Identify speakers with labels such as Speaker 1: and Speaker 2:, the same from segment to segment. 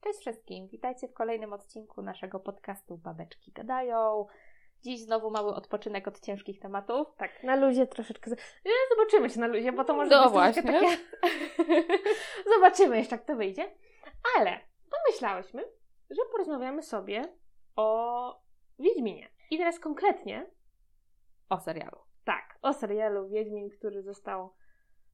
Speaker 1: Cześć wszystkim, witajcie w kolejnym odcinku naszego podcastu Babeczki Gadają. Dziś znowu mały odpoczynek od ciężkich tematów.
Speaker 2: Tak, na luzie troszeczkę. Zobaczymy się na luzie, bo to może
Speaker 1: No
Speaker 2: być
Speaker 1: właśnie.
Speaker 2: takie. zobaczymy jeszcze, jak to wyjdzie. Ale pomyślałyśmy, że porozmawiamy sobie o Wiedźminie. I teraz konkretnie,
Speaker 1: O serialu.
Speaker 2: tak, o serialu Wiedźmin, który został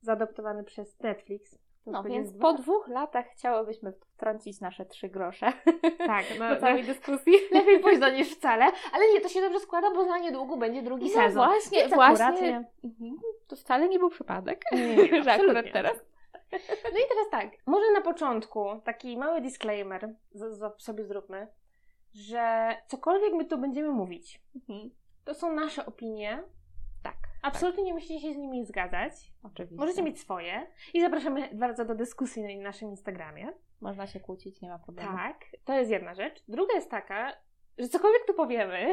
Speaker 2: zaadoptowany przez Netflix.
Speaker 1: No więc
Speaker 2: dwa-
Speaker 1: po dwóch latach chciałybyśmy wtrącić nasze trzy grosze
Speaker 2: Tak, no,
Speaker 1: do całej
Speaker 2: no,
Speaker 1: dyskusji.
Speaker 2: lepiej późno niż wcale, ale nie, to się dobrze składa, bo za niedługo będzie drugi
Speaker 1: No
Speaker 2: sezon.
Speaker 1: właśnie,
Speaker 2: Więc
Speaker 1: właśnie.
Speaker 2: akurat-
Speaker 1: Mhm. To wcale nie był przypadek,
Speaker 2: Nie,
Speaker 1: że akurat teraz.
Speaker 2: No i teraz tak, może na początku taki mały disclaimer z, z, sobie zróbmy, że cokolwiek my tu będziemy mówić,
Speaker 1: Mhm.
Speaker 2: to są nasze opinie.
Speaker 1: Tak,
Speaker 2: Absolutnie nie musicie się z nimi zgadzać.
Speaker 1: oczywiście.
Speaker 2: Możecie mieć swoje i zapraszamy bardzo do dyskusji na naszym Instagramie.
Speaker 1: Można się kłócić, nie ma problemu.
Speaker 2: Tak, to jest jedna rzecz. Druga jest taka, że cokolwiek tu powiemy,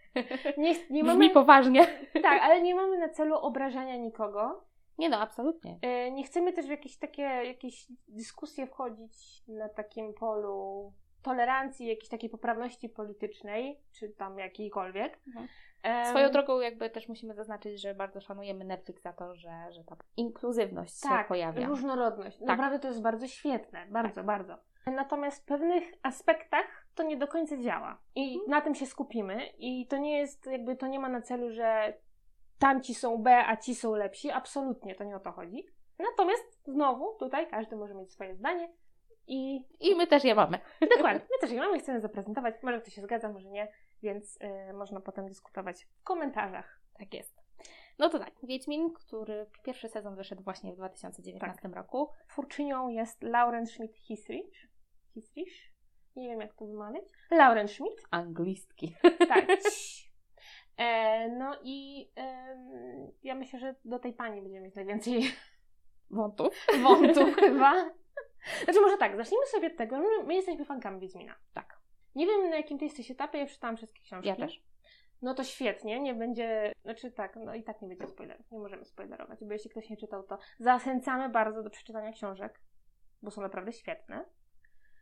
Speaker 2: nie, nie mamy,
Speaker 1: Brzmi poważnie.
Speaker 2: tak, ale nie mamy na celu obrażania nikogo.
Speaker 1: Nie no, absolutnie.
Speaker 2: E, Nie chcemy też w jakieś takie jakieś dyskusje wchodzić na takim polu tolerancji, jakiejś takiej poprawności politycznej, czy tam jakiejkolwiek.
Speaker 1: Mhm. Swoją drogą jakby też musimy zaznaczyć, że bardzo szanujemy Netflix za to, że, że ta inkluzywność się
Speaker 2: tak,
Speaker 1: pojawia.
Speaker 2: różnorodność.
Speaker 1: Tak.
Speaker 2: Naprawdę to jest bardzo świetne, bardzo, bardzo. Natomiast w pewnych aspektach to nie do końca działa. I
Speaker 1: Mhm.
Speaker 2: na tym się skupimy. I to nie jest, jakby to nie ma na celu, że tamci są B, a ci są lepsi. Absolutnie, to nie o to chodzi. Natomiast znowu tutaj każdy może mieć swoje zdanie i
Speaker 1: I my też je mamy.
Speaker 2: Dokładnie. My też je mamy, chcemy zaprezentować. Może ktoś się zgadza, może nie, więc y, można potem dyskutować w komentarzach.
Speaker 1: Tak jest. No to tak, Wiedźmin, który pierwszy sezon wyszedł właśnie w 2019
Speaker 2: Tak.
Speaker 1: roku.
Speaker 2: Twórczynią jest Lauren Schmidt-Hisrich. Hisrich? Nie wiem, jak to wymawiać. Lauren Schmidt.
Speaker 1: Anglistki.
Speaker 2: Tak. E, no i em, ja myślę, że do tej pani będziemy mieć najwięcej
Speaker 1: Wątów.
Speaker 2: wątów chyba. Znaczy może tak, zacznijmy sobie od tego, że my jesteśmy fankami Wiedźmina.
Speaker 1: Tak.
Speaker 2: Nie wiem, na jakim ty jesteś etapie, ja przeczytałam wszystkie książki.
Speaker 1: Ja też.
Speaker 2: No to świetnie, nie będzie, znaczy tak, no i tak nie będzie spoilerów, nie możemy spoilerować, bo jeśli ktoś nie czytał, to zachęcamy bardzo do przeczytania książek, bo są naprawdę świetne.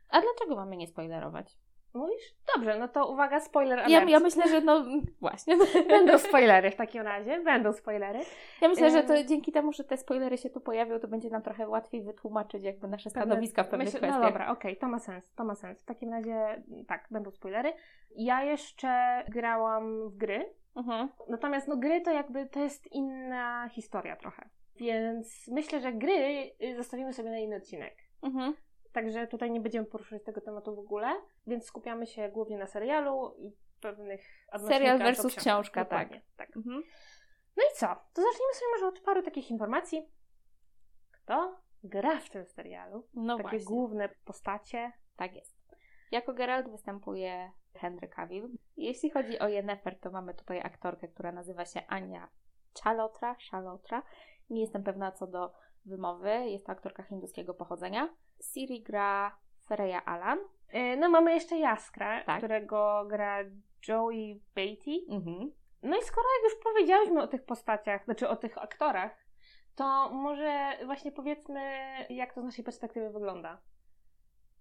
Speaker 1: A dlaczego mamy nie spoilerować?
Speaker 2: Mówisz? Dobrze, no to uwaga, spoiler alert.
Speaker 1: Ja, ja myślę, że no właśnie.
Speaker 2: Będą spoilery w takim razie, będą spoilery.
Speaker 1: Ja myślę, że to dzięki temu, że te spoilery się tu pojawią, to będzie nam trochę łatwiej wytłumaczyć jakby nasze stanowiska w pewnych
Speaker 2: myślę-
Speaker 1: kwestiach.
Speaker 2: No dobra, okej, to ma sens, to ma sens. W takim razie, tak, będą spoilery. Ja jeszcze grałam w gry,
Speaker 1: Mhm.
Speaker 2: Natomiast no, gry to jakby to jest inna historia trochę. Więc myślę, że gry y, zostawimy sobie na inny odcinek.
Speaker 1: Mhm.
Speaker 2: Także tutaj nie będziemy poruszać tego tematu w ogóle, więc skupiamy się głównie na serialu i pewnych
Speaker 1: Serial versus książka, tak.
Speaker 2: Tak.
Speaker 1: Mhm.
Speaker 2: No i co? To zacznijmy sobie może od paru takich informacji. Kto gra w tym serialu?
Speaker 1: No
Speaker 2: Takie
Speaker 1: właśnie.
Speaker 2: główne postacie.
Speaker 1: Tak jest. Jako Geralt występuje Henry Cavill. Jeśli chodzi o Yennefer, to mamy tutaj aktorkę, która nazywa się Ania Chalotra. Chalotra. Nie jestem pewna co do wymowy. Jest to aktorka hinduskiego pochodzenia. Siri gra Freya Alan.
Speaker 2: Y, No mamy jeszcze Jaskra,
Speaker 1: Tak.
Speaker 2: którego gra Joey Beatty.
Speaker 1: Mhm.
Speaker 2: No i skoro jak już powiedziałyśmy o tych postaciach, znaczy o tych aktorach, to może właśnie powiedzmy, jak to z naszej perspektywy wygląda.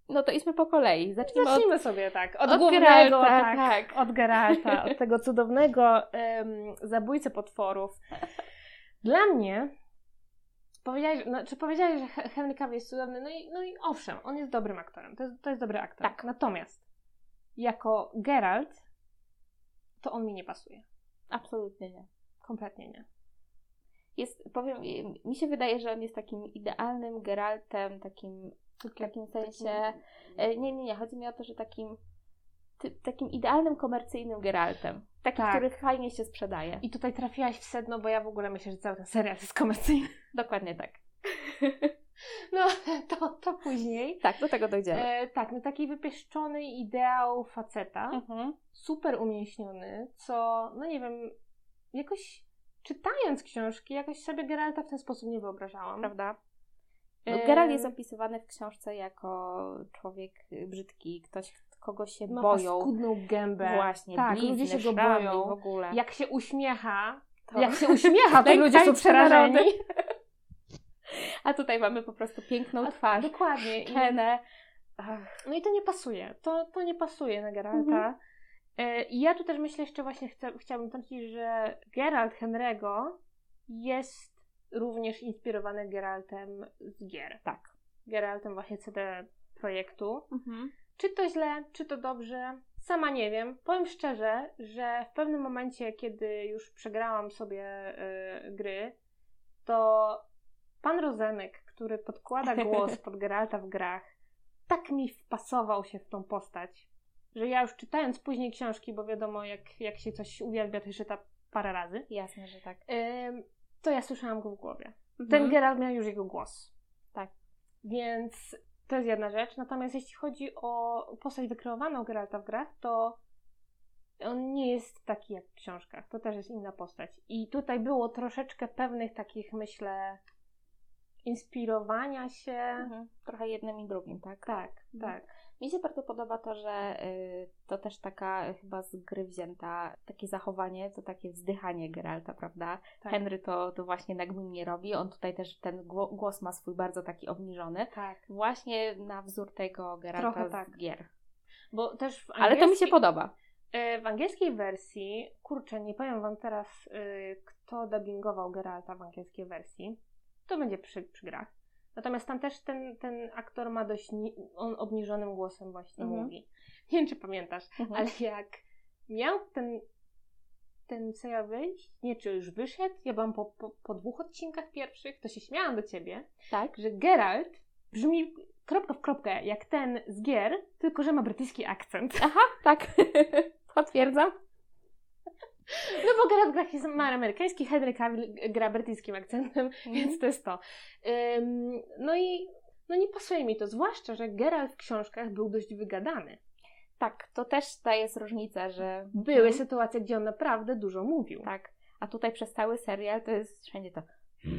Speaker 1: No to idźmy po kolei. Zacznijmy od,
Speaker 2: Zacznijmy sobie tak, od,
Speaker 1: od
Speaker 2: głównego,
Speaker 1: Geralta,
Speaker 2: tak,
Speaker 1: tak.
Speaker 2: od Geralta, od tego cudownego em, zabójcy potworów. Dla mnie, powiedziałeś, no, czy powiedziałeś, że He- Henry Cavill jest cudowny, no i, no i owszem, on jest dobrym aktorem, to jest, to jest dobry aktor.
Speaker 1: Tak.
Speaker 2: Natomiast jako Geralt, to on mi nie pasuje.
Speaker 1: Absolutnie nie.
Speaker 2: Kompletnie nie.
Speaker 1: Jest, powiem, mi się wydaje, że on jest takim idealnym Geraltem, takim w takim sensie. e, Nie, nie, nie. Chodzi mi o to, że takim, ty, takim idealnym komercyjnym Geraltem. Takim,
Speaker 2: Tak.
Speaker 1: który fajnie się sprzedaje.
Speaker 2: I tutaj trafiłaś w sedno, bo ja w ogóle myślę, że cały ten serial jest komercyjny.
Speaker 1: Dokładnie tak.
Speaker 2: No, to, to później.
Speaker 1: Tak, do tego dojdziemy.
Speaker 2: E, tak, no taki wypieszczony ideał faceta,
Speaker 1: Mhm.
Speaker 2: super umieśniony, co, no nie wiem, jakoś czytając książki, jakoś sobie Geralta w ten sposób nie wyobrażałam.
Speaker 1: Prawda? No,
Speaker 2: E,
Speaker 1: Geralt jest opisywany w książce jako człowiek brzydki, ktoś, kogo się
Speaker 2: Ma
Speaker 1: boją.
Speaker 2: paskudną gębę.
Speaker 1: Właśnie,
Speaker 2: tak,
Speaker 1: blizny,
Speaker 2: ludzie się go boją.
Speaker 1: w ogóle.
Speaker 2: Jak się uśmiecha,
Speaker 1: To-
Speaker 2: jak się uśmiecha, to ludzie są przerażeni.
Speaker 1: A tutaj mamy po prostu piękną
Speaker 2: A-
Speaker 1: twarz,
Speaker 2: Dokładnie.
Speaker 1: Szczenę, Ach.
Speaker 2: No i to nie pasuje. To, to nie pasuje na Geralta.
Speaker 1: Mhm.
Speaker 2: E, I ja tu też myślę jeszcze właśnie chcę, chciałabym wtrącić, że Geralt Henry'ego jest również inspirowany Geraltem z gier.
Speaker 1: Tak.
Speaker 2: Geraltem właśnie CD Projektu.
Speaker 1: Mhm.
Speaker 2: Czy to źle, czy to dobrze? Sama nie wiem. Powiem szczerze, że w pewnym momencie, kiedy już przegrałam sobie y, gry, to pan Rozenek, który podkłada głos pod Geralta w grach, tak mi wpasował się w tą postać, że ja już czytając później książki, bo wiadomo, jak, jak się coś uwielbia, to czyta parę razy,
Speaker 1: Jasne, że tak.
Speaker 2: to ja słyszałam go w głowie. Ten
Speaker 1: Mhm.
Speaker 2: Geralt miał już jego głos.
Speaker 1: Tak.
Speaker 2: Więc to jest jedna rzecz. Natomiast jeśli chodzi o postać wykreowaną Geralta w grach, to on nie jest taki jak w książkach. To też jest inna postać. I tutaj było troszeczkę pewnych takich, myślę, inspirowania się.
Speaker 1: Mhm. Trochę jednym i drugim, tak?
Speaker 2: Tak,
Speaker 1: Mhm.
Speaker 2: tak.
Speaker 1: Mi się bardzo podoba to, że y, to też taka chyba z gry wzięta, takie zachowanie, to takie wzdychanie Geralta, prawda?
Speaker 2: tak.
Speaker 1: Henry to, to właśnie nagminnie robi, on tutaj też ten gło- głos ma swój bardzo taki obniżony,
Speaker 2: Tak.
Speaker 1: właśnie na wzór tego Geralta
Speaker 2: Trochę
Speaker 1: z
Speaker 2: tak.
Speaker 1: gier.
Speaker 2: Bo też w
Speaker 1: Ale to mi się podoba.
Speaker 2: E, W angielskiej wersji, kurczę, nie powiem wam teraz, y, kto dubbingował Geralta w angielskiej wersji. To będzie przy, przy grach. Natomiast tam też ten, ten aktor ma dość, ni- on obniżonym głosem właśnie
Speaker 1: Mhm.
Speaker 2: mówi. Nie wiem, czy pamiętasz,
Speaker 1: Mhm.
Speaker 2: ale jak miał ten, ten serial wyjść, nie, czy już wyszedł, ja byłam po, po, po dwóch odcinkach pierwszych, to się śmiałam do ciebie,
Speaker 1: Tak?
Speaker 2: że Geralt brzmi kropka w kropkę jak ten z gier, tylko że ma brytyjski akcent.
Speaker 1: Aha, tak. Potwierdzam.
Speaker 2: No bo Geralt w grach jest ma amerykański, Henry Cavill gra brytyjskim akcentem, więc to jest to. Ym, no i no nie pasuje mi to, zwłaszcza, że Geralt w książkach był dość wygadany.
Speaker 1: Tak, to też ta jest różnica, że
Speaker 2: Były
Speaker 1: Mhm.
Speaker 2: sytuacje, gdzie on naprawdę dużo mówił.
Speaker 1: Tak. A tutaj przez cały serial to jest wszędzie to.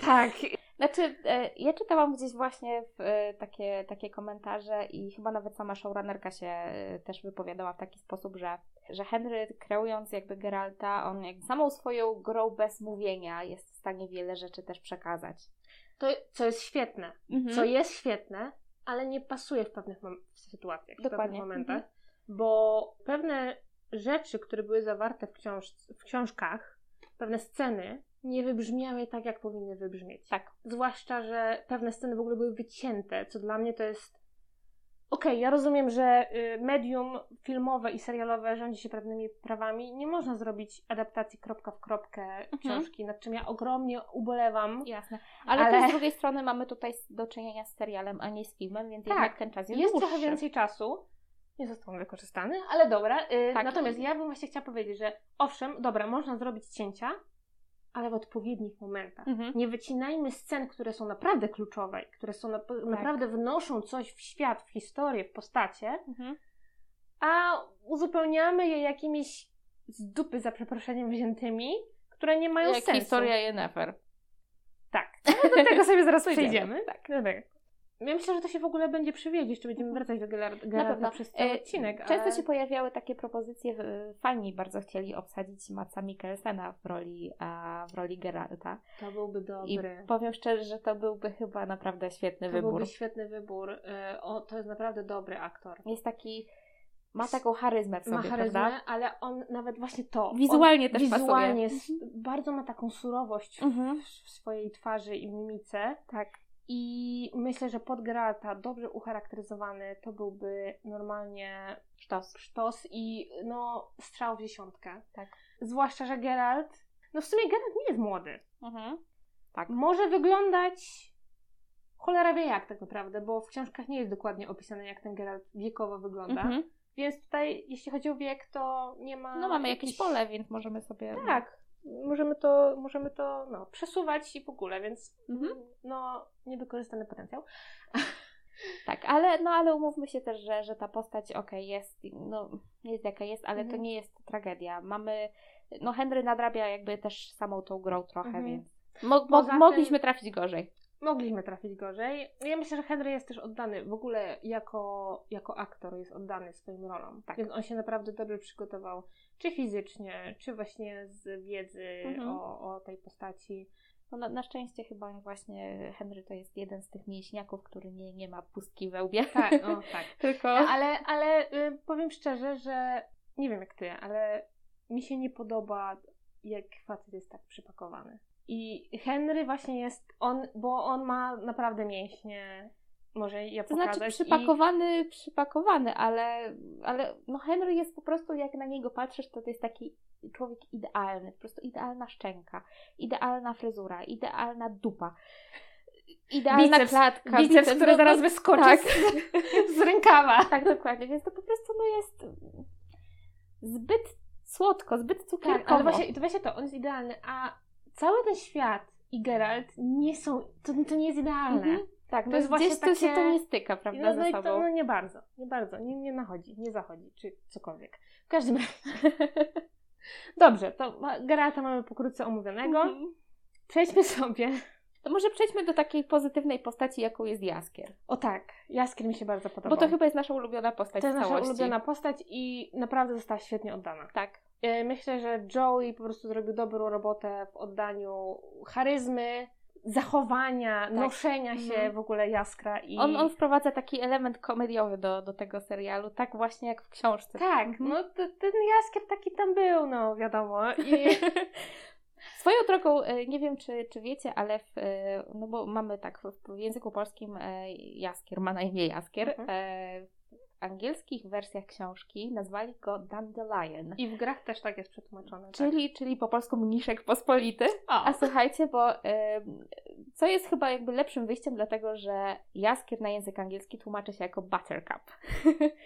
Speaker 2: Tak.
Speaker 1: Znaczy, e, ja czytałam gdzieś właśnie w, e, takie, takie komentarze i chyba nawet sama showrunnerka się e, też wypowiadała w taki sposób, że, że Henry kreując jakby Geralta, on jak samą swoją grą bez mówienia jest w stanie wiele rzeczy też przekazać.
Speaker 2: To, co jest świetne.
Speaker 1: Mhm.
Speaker 2: Co jest świetne, ale nie pasuje w pewnych sytuacjach, w
Speaker 1: Dokładnie.
Speaker 2: pewnych momentach.
Speaker 1: Mhm.
Speaker 2: Bo pewne rzeczy, które były zawarte w, książ- w książkach, pewne sceny, nie wybrzmiały tak, jak powinny wybrzmieć.
Speaker 1: Tak.
Speaker 2: Zwłaszcza, że pewne sceny w ogóle były wycięte, co dla mnie to jest. Okej, ja rozumiem, że y, medium filmowe i serialowe rządzi się pewnymi prawami. Nie można zrobić adaptacji kropka w kropkę
Speaker 1: Mhm.
Speaker 2: książki, nad czym ja ogromnie ubolewam.
Speaker 1: Jasne. Ale,
Speaker 2: Ale-
Speaker 1: też z drugiej strony mamy tutaj do czynienia z serialem, a nie z filmem, więc
Speaker 2: Tak.
Speaker 1: jednak ten czas jest,
Speaker 2: Jest
Speaker 1: dłuższy.
Speaker 2: trochę więcej czasu. Nie został on wykorzystany, ale dobra. y,
Speaker 1: Tak.
Speaker 2: Natomiast ja bym właśnie chciała powiedzieć, że owszem, dobra, można zrobić cięcia, ale w odpowiednich momentach.
Speaker 1: Mhm.
Speaker 2: Nie wycinajmy scen, które są naprawdę kluczowe, które są na, naprawdę wnoszą coś w świat, w historię, w postacie,
Speaker 1: Mhm.
Speaker 2: a uzupełniamy je jakimiś z dupy, za przeproszeniem, wziętymi, które nie mają
Speaker 1: Jak
Speaker 2: sensu.
Speaker 1: historia Yennefer.
Speaker 2: Tak. Ale do tego sobie zaraz
Speaker 1: Przejdziemy,
Speaker 2: przejdziemy.
Speaker 1: tak.
Speaker 2: Ja myślę, że to się w ogóle będzie przywiedzieć, jeszcze będziemy wracać do
Speaker 1: pewno.
Speaker 2: przez cały
Speaker 1: E,
Speaker 2: odcinek.
Speaker 1: Często
Speaker 2: ale...
Speaker 1: się pojawiały takie propozycje, fani bardzo chcieli obsadzić Matsa Mikkelsena w roli, w roli Geralta.
Speaker 2: To byłby
Speaker 1: I
Speaker 2: dobry.
Speaker 1: powiem szczerze, że to byłby chyba naprawdę świetny
Speaker 2: To
Speaker 1: wybór.
Speaker 2: byłby świetny wybór. E, O, to jest naprawdę dobry aktor.
Speaker 1: Jest taki, ma taką charyzmę w sobie,
Speaker 2: ma charyzmę,
Speaker 1: prawda?
Speaker 2: ale on nawet właśnie to.
Speaker 1: Wizualnie
Speaker 2: on
Speaker 1: też
Speaker 2: wizualnie
Speaker 1: pasuje.
Speaker 2: jest, bardzo ma taką surowość w,
Speaker 1: Mhm.
Speaker 2: w swojej twarzy i mimice.
Speaker 1: Tak.
Speaker 2: I myślę, że pod Geralta dobrze ucharakteryzowany to byłby normalnie
Speaker 1: Sztos.
Speaker 2: sztos i no strzał w dziesiątkę.
Speaker 1: Tak.
Speaker 2: Zwłaszcza, że Geralt, no w sumie Geralt nie jest młody.
Speaker 1: Mhm. Tak.
Speaker 2: Może wyglądać cholera wie jak tak naprawdę, bo w książkach nie jest dokładnie opisane jak ten Geralt wiekowo wygląda.
Speaker 1: Mhm.
Speaker 2: Więc tutaj, jeśli chodzi o wiek, to nie ma.
Speaker 1: No mamy jakieś pole, więc możemy sobie...
Speaker 2: Tak. Możemy to, możemy to no, przesuwać i w ogóle, więc
Speaker 1: Mhm.
Speaker 2: no, niewykorzystany potencjał.
Speaker 1: Tak, ale, no, ale umówmy się też, że, że ta postać, okej, jest, no, jest jaka jest, ale
Speaker 2: Mhm.
Speaker 1: to nie jest tragedia. Mamy, no Henry nadrabia jakby też samą tą grą trochę,
Speaker 2: Mhm.
Speaker 1: więc mo- mo- mogliśmy trafić gorzej.
Speaker 2: Mogliśmy trafić gorzej. Ja myślę, że Henry jest też oddany, w ogóle jako, jako aktor jest oddany swoim rolom.
Speaker 1: Tak.
Speaker 2: Więc on się naprawdę dobrze przygotował, czy fizycznie, czy właśnie z wiedzy
Speaker 1: Mhm.
Speaker 2: o, o tej postaci.
Speaker 1: No na, na szczęście chyba właśnie Henry to jest jeden z tych mięśniaków, który nie, nie ma pustki we łbie.
Speaker 2: Tak, no tak.
Speaker 1: Tylko...
Speaker 2: Ale, ale y, powiem szczerze, że nie wiem jak ty, ale mi się nie podoba, jak facet jest tak przypakowany. I Henry właśnie jest, on, bo on ma naprawdę mięśnie, może je
Speaker 1: To
Speaker 2: pokazać.
Speaker 1: znaczy przypakowany, przypakowany, ale, ale no Henry jest po prostu, jak na niego patrzysz, to to jest taki człowiek idealny, po prostu idealna szczęka, idealna fryzura, idealna dupa, idealna
Speaker 2: Biceps-
Speaker 1: klatka.
Speaker 2: I biceps, który
Speaker 1: no,
Speaker 2: zaraz
Speaker 1: no,
Speaker 2: wyskoczy
Speaker 1: tak.
Speaker 2: z, z rękawa.
Speaker 1: Tak, dokładnie, więc to po prostu no jest zbyt słodko, zbyt
Speaker 2: Tak,
Speaker 1: cukierkowo.
Speaker 2: ale właśnie, to właśnie to, on jest idealny, a cały ten świat i Geralt nie są, to, to nie jest idealne.
Speaker 1: Mhm. Tak,
Speaker 2: To
Speaker 1: no
Speaker 2: jest właśnie
Speaker 1: to się
Speaker 2: takie-
Speaker 1: to nie styka, prawda,
Speaker 2: No, no,
Speaker 1: ze
Speaker 2: i to,
Speaker 1: sobą.
Speaker 2: no nie bardzo, nie bardzo, nie, nie nachodzi, nie zachodzi, czy cokolwiek. W każdym razie. Dobrze, to Geralta mamy pokrótce omówionego.
Speaker 1: Mhm.
Speaker 2: Przejdźmy sobie.
Speaker 1: To może przejdźmy do takiej pozytywnej postaci, jaką jest Jaskier.
Speaker 2: O tak, Jaskier mi się bardzo podobał.
Speaker 1: Bo to chyba jest nasza ulubiona postać
Speaker 2: to jest nasza ulubiona postać i naprawdę została świetnie oddana.
Speaker 1: Tak.
Speaker 2: E, Myślę, że Joey po prostu zrobił dobrą robotę w oddaniu charyzmy, zachowania, noszenia się
Speaker 1: Mhm.
Speaker 2: w ogóle Jaskra i...
Speaker 1: On, on wprowadza taki element komediowy do, do tego serialu, tak właśnie jak w książce.
Speaker 2: Tak,
Speaker 1: Mhm.
Speaker 2: no ten Jaskier taki tam był, no wiadomo. I...
Speaker 1: Swoją drogą, e, nie wiem czy, czy wiecie, ale w, e, no bo mamy tak, w, języku polskim Jaskier ma na imię Jaskier.
Speaker 2: Mhm.
Speaker 1: W angielskich wersjach książki nazwali go Dandelion.
Speaker 2: I w grach też tak jest przetłumaczone. tak.
Speaker 1: Czyli, czyli po polsku mniszek pospolity.
Speaker 2: O,
Speaker 1: A słuchajcie, bo e, co jest chyba jakby lepszym wyjściem, dlatego że jaskier na język angielski tłumaczy się jako buttercup.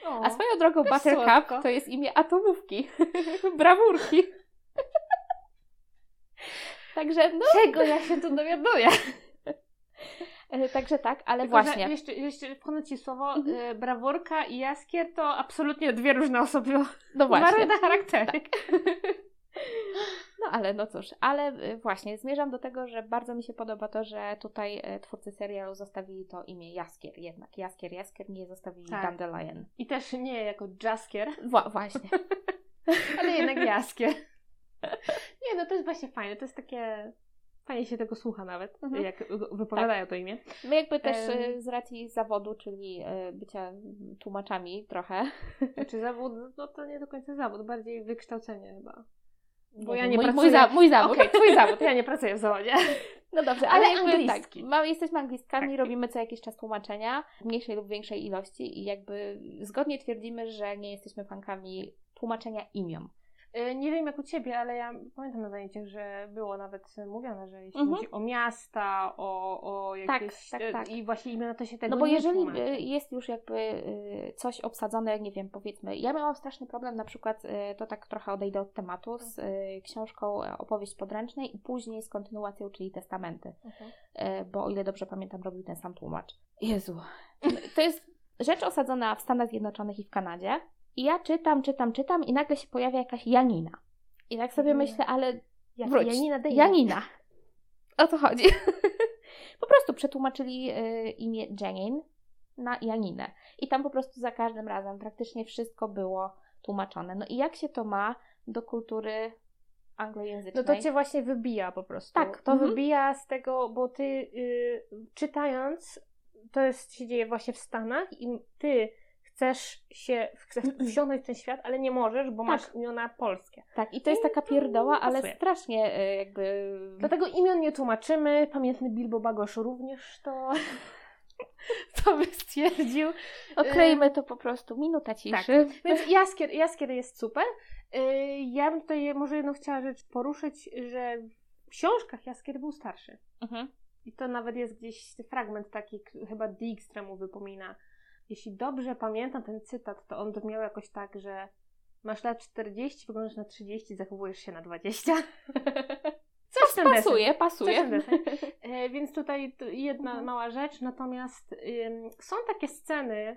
Speaker 2: o.
Speaker 1: A swoją drogą buttercup
Speaker 2: słodko.
Speaker 1: to jest imię atomówki, brawurki. Także no,
Speaker 2: Czego ja się tu dowiaduję?
Speaker 1: Także tak, ale właśnie.
Speaker 2: Jeszcze, jeszcze wchodzę Ci słowo,
Speaker 1: Mhm.
Speaker 2: e, brawurka i Jaskier to absolutnie dwie różne osoby.
Speaker 1: No
Speaker 2: Dwa
Speaker 1: właśnie.
Speaker 2: różne charaktery.
Speaker 1: No ale no cóż, ale y, właśnie zmierzam do tego, że bardzo mi się podoba to, że tutaj e, twórcy serialu zostawili to imię Jaskier jednak. Jaskier, Jaskier, nie zostawili
Speaker 2: Tak.
Speaker 1: Dandelion.
Speaker 2: I też nie jako Jaskier,
Speaker 1: Wła- właśnie.
Speaker 2: ale jednak Jaskier. Nie, no to jest właśnie fajne. To jest takie... Fajnie się tego słucha nawet,
Speaker 1: Mhm.
Speaker 2: jak wypowiadają to imię.
Speaker 1: My jakby też e, z racji zawodu, czyli e, bycia tłumaczami trochę.
Speaker 2: Czy zawód, no to nie do końca zawód, bardziej wykształcenie chyba. Bo ja nie
Speaker 1: mój,
Speaker 2: pracuję...
Speaker 1: mój, za, mój zawód.
Speaker 2: Okej, twój zawód, ja nie pracuję w zawodzie.
Speaker 1: No dobrze,
Speaker 2: Ale
Speaker 1: ale, jakby tak, ma, jesteśmy anglistkami,
Speaker 2: Tak.
Speaker 1: robimy co jakiś czas tłumaczenia w mniejszej lub większej ilości i jakby zgodnie twierdzimy, że nie jesteśmy fankami tłumaczenia imion.
Speaker 2: Y, Nie wiem jak u Ciebie, ale ja pamiętam na zajęciach, że było nawet mówione, że jeśli
Speaker 1: Mhm.
Speaker 2: chodzi o miasta, o, o jakieś...
Speaker 1: tak,
Speaker 2: y,
Speaker 1: tak.
Speaker 2: I właśnie imiona to się tego
Speaker 1: No bo jeżeli
Speaker 2: tłumaczy.
Speaker 1: y, jest już jakby coś obsadzone, nie wiem, powiedzmy, ja miałam straszny problem na przykład, to tak trochę odejdę od tematu, z książką e, Opowieść podręcznej i później z kontynuacją, czyli Testamenty,
Speaker 2: Mhm.
Speaker 1: bo o ile dobrze pamiętam, robił ten sam tłumacz. Jezu. To jest rzecz osadzona w Stanach Zjednoczonych i w Kanadzie i ja czytam, czytam, czytam i nagle się pojawia jakaś Janina. I tak sobie
Speaker 2: Janina.
Speaker 1: myślę, ale
Speaker 2: Jak
Speaker 1: wróć.
Speaker 2: Janina Davis.
Speaker 1: Janina. O co chodzi? po prostu przetłumaczyli y, imię Janine na Janinę. I tam po prostu za każdym razem praktycznie wszystko było tłumaczone. No i jak się to ma do kultury
Speaker 2: No
Speaker 1: anglojęzycznej?
Speaker 2: to Cię właśnie wybija po prostu.
Speaker 1: Tak,
Speaker 2: To
Speaker 1: mhm.
Speaker 2: wybija z tego, bo Ty y, czytając, to jest, się dzieje właśnie w Stanach i Ty chcesz się, chcesz wsiąść w ten świat, ale nie możesz, bo
Speaker 1: Tak.
Speaker 2: masz imiona polskie.
Speaker 1: Tak, i to jest taka pierdoła, ale
Speaker 2: pasuje.
Speaker 1: strasznie y, jakby...
Speaker 2: Dlatego imion nie tłumaczymy. Pamiętny Bilbo Bagosz również to, to by stwierdził.
Speaker 1: Oklejmy to po prostu. Minuta ciszy.
Speaker 2: Więc Jaskier, Jaskier jest super. Y, Ja bym tutaj może jedną chciała rzecz poruszyć, że w książkach Jaskier był starszy.
Speaker 1: Mhm.
Speaker 2: I to nawet jest gdzieś fragment taki, chyba Dijkstra mu wypomina. Jeśli dobrze pamiętam ten cytat, to on brzmiał jakoś tak, że masz lat 40, wyglądasz na 30, zachowujesz się na 20. Coś w ten deseń.
Speaker 1: Pasuje,
Speaker 2: Coś
Speaker 1: pasuje.
Speaker 2: E, więc tutaj jedna
Speaker 1: Mhm.
Speaker 2: mała rzecz, natomiast ym, są takie sceny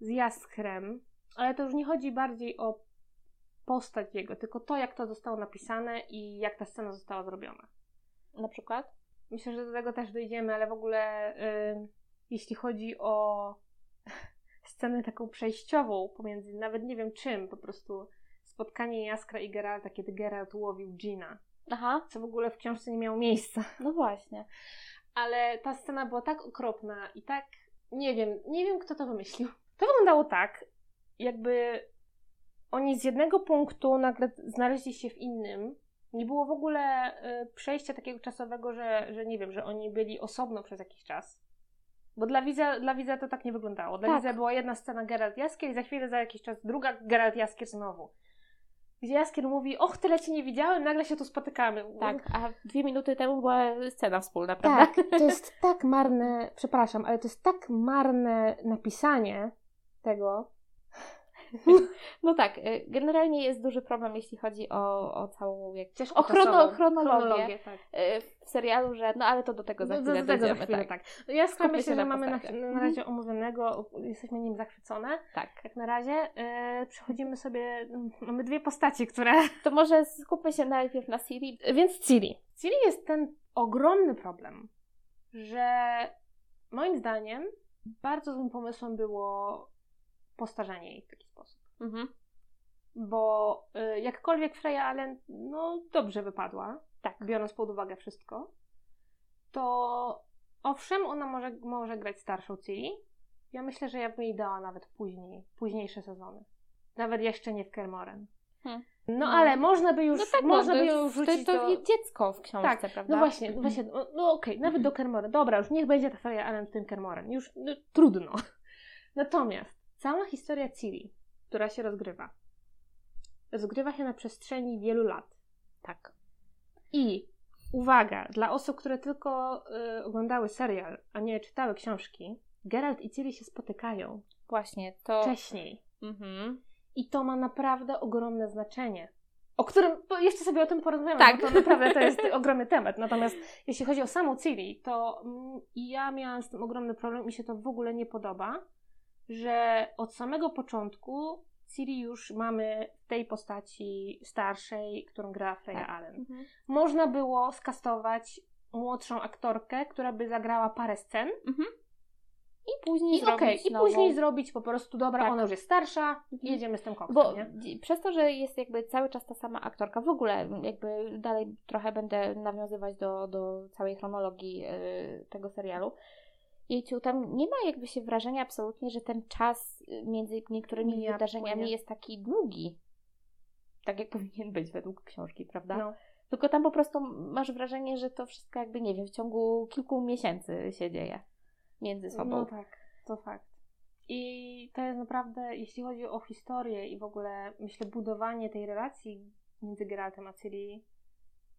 Speaker 2: z Jaskrem, ale to już nie chodzi bardziej o postać jego, tylko to, jak to zostało napisane i jak ta scena została zrobiona.
Speaker 1: Na przykład?
Speaker 2: Myślę, że do tego też dojdziemy, ale w ogóle jeśli chodzi o scenę taką przejściową pomiędzy, nawet nie wiem czym, po prostu spotkanie Jaskra i Geralta, kiedy Geralt łowił Gina.
Speaker 1: Aha,
Speaker 2: co w ogóle w książce nie miało miejsca.
Speaker 1: no właśnie.
Speaker 2: Ale ta scena była tak okropna i tak, nie wiem, nie wiem kto to wymyślił. To wyglądało tak, jakby oni z jednego punktu nagle znaleźli się w innym. Nie było w ogóle y, przejścia takiego czasowego, że, że nie wiem, że oni byli osobno przez jakiś czas. Bo dla widza, dla widza to tak nie wyglądało. Dla
Speaker 1: Tak.
Speaker 2: widza była jedna scena Geralt Jaskier i za chwilę, za jakiś czas druga Geralt Jaskier znowu. Gdzie Jaskier mówi, och, tyle cię nie widziałem, nagle się tu spotykamy.
Speaker 1: Tak, a dwie minuty temu była scena wspólna, prawda?
Speaker 2: Tak, to jest tak marne, przepraszam, ale to jest tak marne napisanie tego.
Speaker 1: No tak, y, generalnie jest duży problem, jeśli chodzi o, o całą jak, o chrono, chronologię,
Speaker 2: tak.
Speaker 1: y, w serialu, że no ale to do tego za
Speaker 2: Do,
Speaker 1: chwilę
Speaker 2: do tego za chwilę,
Speaker 1: tak.
Speaker 2: tak. Ja
Speaker 1: Skupmy
Speaker 2: myślę,
Speaker 1: się
Speaker 2: że
Speaker 1: na
Speaker 2: mamy na, na razie omówionego, jesteśmy nim zachwycone.
Speaker 1: tak.
Speaker 2: Jak na razie e, przechodzimy sobie, mm, mamy dwie postaci, które...
Speaker 1: To może skupmy się najpierw na Siri.
Speaker 2: Więc Ciri. Ciri jest ten ogromny problem, że moim zdaniem bardzo złym pomysłem było postarzenie jej w taki sposób.
Speaker 1: Mhm.
Speaker 2: bo y, jakkolwiek Freya Allen no, dobrze wypadła,
Speaker 1: Tak.
Speaker 2: biorąc pod uwagę wszystko, to owszem, ona może, może grać starszą Ciri. Ja myślę, że ja bym jej dała nawet później, późniejsze sezony. Nawet jeszcze nie w Kermoren.
Speaker 1: Hmm.
Speaker 2: No,
Speaker 1: No.
Speaker 2: ale można by już,
Speaker 1: No tak,
Speaker 2: można
Speaker 1: no,
Speaker 2: by
Speaker 1: to,
Speaker 2: ją
Speaker 1: to, to,
Speaker 2: do...
Speaker 1: dziecko w książce,
Speaker 2: Tak,
Speaker 1: prawda?
Speaker 2: No właśnie, no właśnie, no, no okej, nawet do Kermoren. Dobra, już niech będzie ta Freya Allen w tym Kermoren. Już no, trudno. Natomiast cała historia Ciri, która się rozgrywa, rozgrywa się na przestrzeni wielu lat.
Speaker 1: Tak.
Speaker 2: I uwaga, dla osób, które tylko y, oglądały serial, a nie czytały książki, Geralt i Ciri się spotykają
Speaker 1: Właśnie, to...
Speaker 2: wcześniej.
Speaker 1: Mhm.
Speaker 2: I to ma naprawdę ogromne znaczenie. O którym jeszcze sobie o tym porozmawiamy,
Speaker 1: Tak.
Speaker 2: bo to naprawdę to jest ogromny temat. Natomiast jeśli chodzi o samą Ciri, to mm, ja miałam z tym ogromny problem mi się to w ogóle nie podoba, że od samego początku Ciri już mamy w tej postaci starszej, którą gra Freya
Speaker 1: Tak.
Speaker 2: Allen.
Speaker 1: Mhm.
Speaker 2: Można było skastować młodszą aktorkę, która by zagrała parę scen
Speaker 1: Mhm. I później
Speaker 2: i
Speaker 1: zrobić
Speaker 2: i
Speaker 1: nową...
Speaker 2: później zrobić po prostu, dobra,
Speaker 1: Tak.
Speaker 2: ona już jest starsza,
Speaker 1: Mhm.
Speaker 2: jedziemy z tym koksem,
Speaker 1: Bo
Speaker 2: nie?
Speaker 1: przez to, że jest jakby cały czas ta sama aktorka, w ogóle jakby dalej trochę będę nawiązywać do, do całej chronologii y, tego serialu. Jejciu, tam nie ma jakby się wrażenia absolutnie, że ten czas y, między niektórymi
Speaker 2: Mija,
Speaker 1: wydarzeniami
Speaker 2: płynie.
Speaker 1: jest taki długi. Tak jak powinien być według książki, prawda?
Speaker 2: No.
Speaker 1: Tylko tam po prostu masz wrażenie, że to wszystko jakby, nie wiem, w ciągu kilku miesięcy się dzieje między sobą.
Speaker 2: No tak, to fakt. I to jest naprawdę, jeśli chodzi o historię i w ogóle, myślę, budowanie tej relacji między Geraltem a Ciri,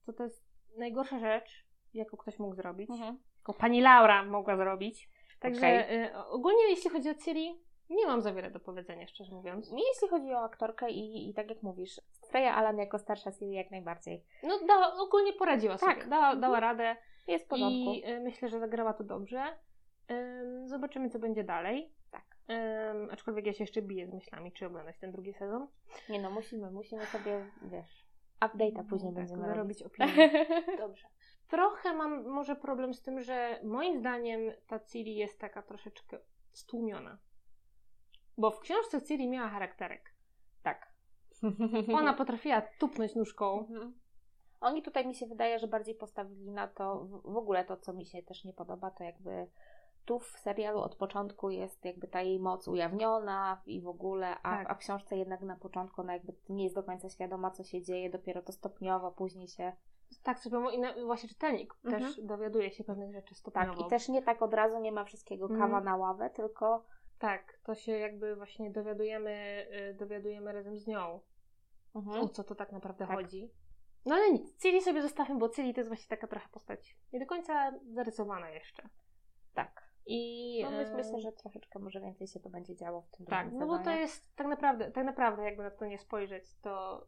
Speaker 2: to to jest najgorsza rzecz, jaką ktoś mógł zrobić.
Speaker 1: Mhm.
Speaker 2: Jaką pani Laura mogła zrobić. Także
Speaker 1: Okej.
Speaker 2: y, ogólnie, jeśli chodzi o Ciri, nie mam za wiele do powiedzenia, szczerze mówiąc.
Speaker 1: Jeśli chodzi o aktorkę i, i tak jak mówisz, Freya Alan jako starsza Siri jak najbardziej.
Speaker 2: No, dała, ogólnie poradziła
Speaker 1: Tak.
Speaker 2: sobie, dała, dała radę
Speaker 1: Jest w porządku.
Speaker 2: i y, myślę, że zagrała to dobrze. Ym, zobaczymy, co będzie dalej.
Speaker 1: Tak.
Speaker 2: Ym, aczkolwiek ja się jeszcze biję z myślami, czy oglądać ten drugi sezon.
Speaker 1: Nie no, musimy, musimy sobie, wiesz, update'a później
Speaker 2: tak,
Speaker 1: będziemy robić.
Speaker 2: opinię. Dobrze. Trochę mam może problem z tym, że moim zdaniem ta Ciri jest taka troszeczkę stłumiona. Bo w książce Ciri miała charakterek.
Speaker 1: tak.
Speaker 2: Ona potrafiła tupnąć nóżką.
Speaker 1: Mhm. Oni tutaj mi się wydaje, że bardziej postawili na to, w ogóle to, co mi się też nie podoba, to jakby tu w serialu od początku jest jakby ta jej moc ujawniona i w ogóle, a,
Speaker 2: Tak.
Speaker 1: a w książce jednak na początku ona jakby nie jest do końca świadoma, co się dzieje, dopiero to stopniowo, później się
Speaker 2: Tak sobie mo- i na- właśnie czytelnik
Speaker 1: Mhm.
Speaker 2: też dowiaduje się pewnych rzeczy
Speaker 1: Tak,
Speaker 2: stopniowo.
Speaker 1: i też nie tak od razu nie ma wszystkiego
Speaker 2: Mhm.
Speaker 1: kawa na ławę, tylko
Speaker 2: Tak, to się jakby właśnie dowiadujemy, y, dowiadujemy razem z nią,
Speaker 1: Mhm.
Speaker 2: o co to tak naprawdę
Speaker 1: Tak.
Speaker 2: chodzi. No ale nic, Ciri sobie zostawmy, bo Ciri to jest właśnie taka trochę postać nie do końca zarysowana jeszcze.
Speaker 1: tak.
Speaker 2: I
Speaker 1: No, mys-
Speaker 2: y,
Speaker 1: myślę, że troszeczkę może więcej się to będzie działo w tym
Speaker 2: Tak, no bo to jest tak naprawdę, tak naprawdę jakby na to nie spojrzeć, to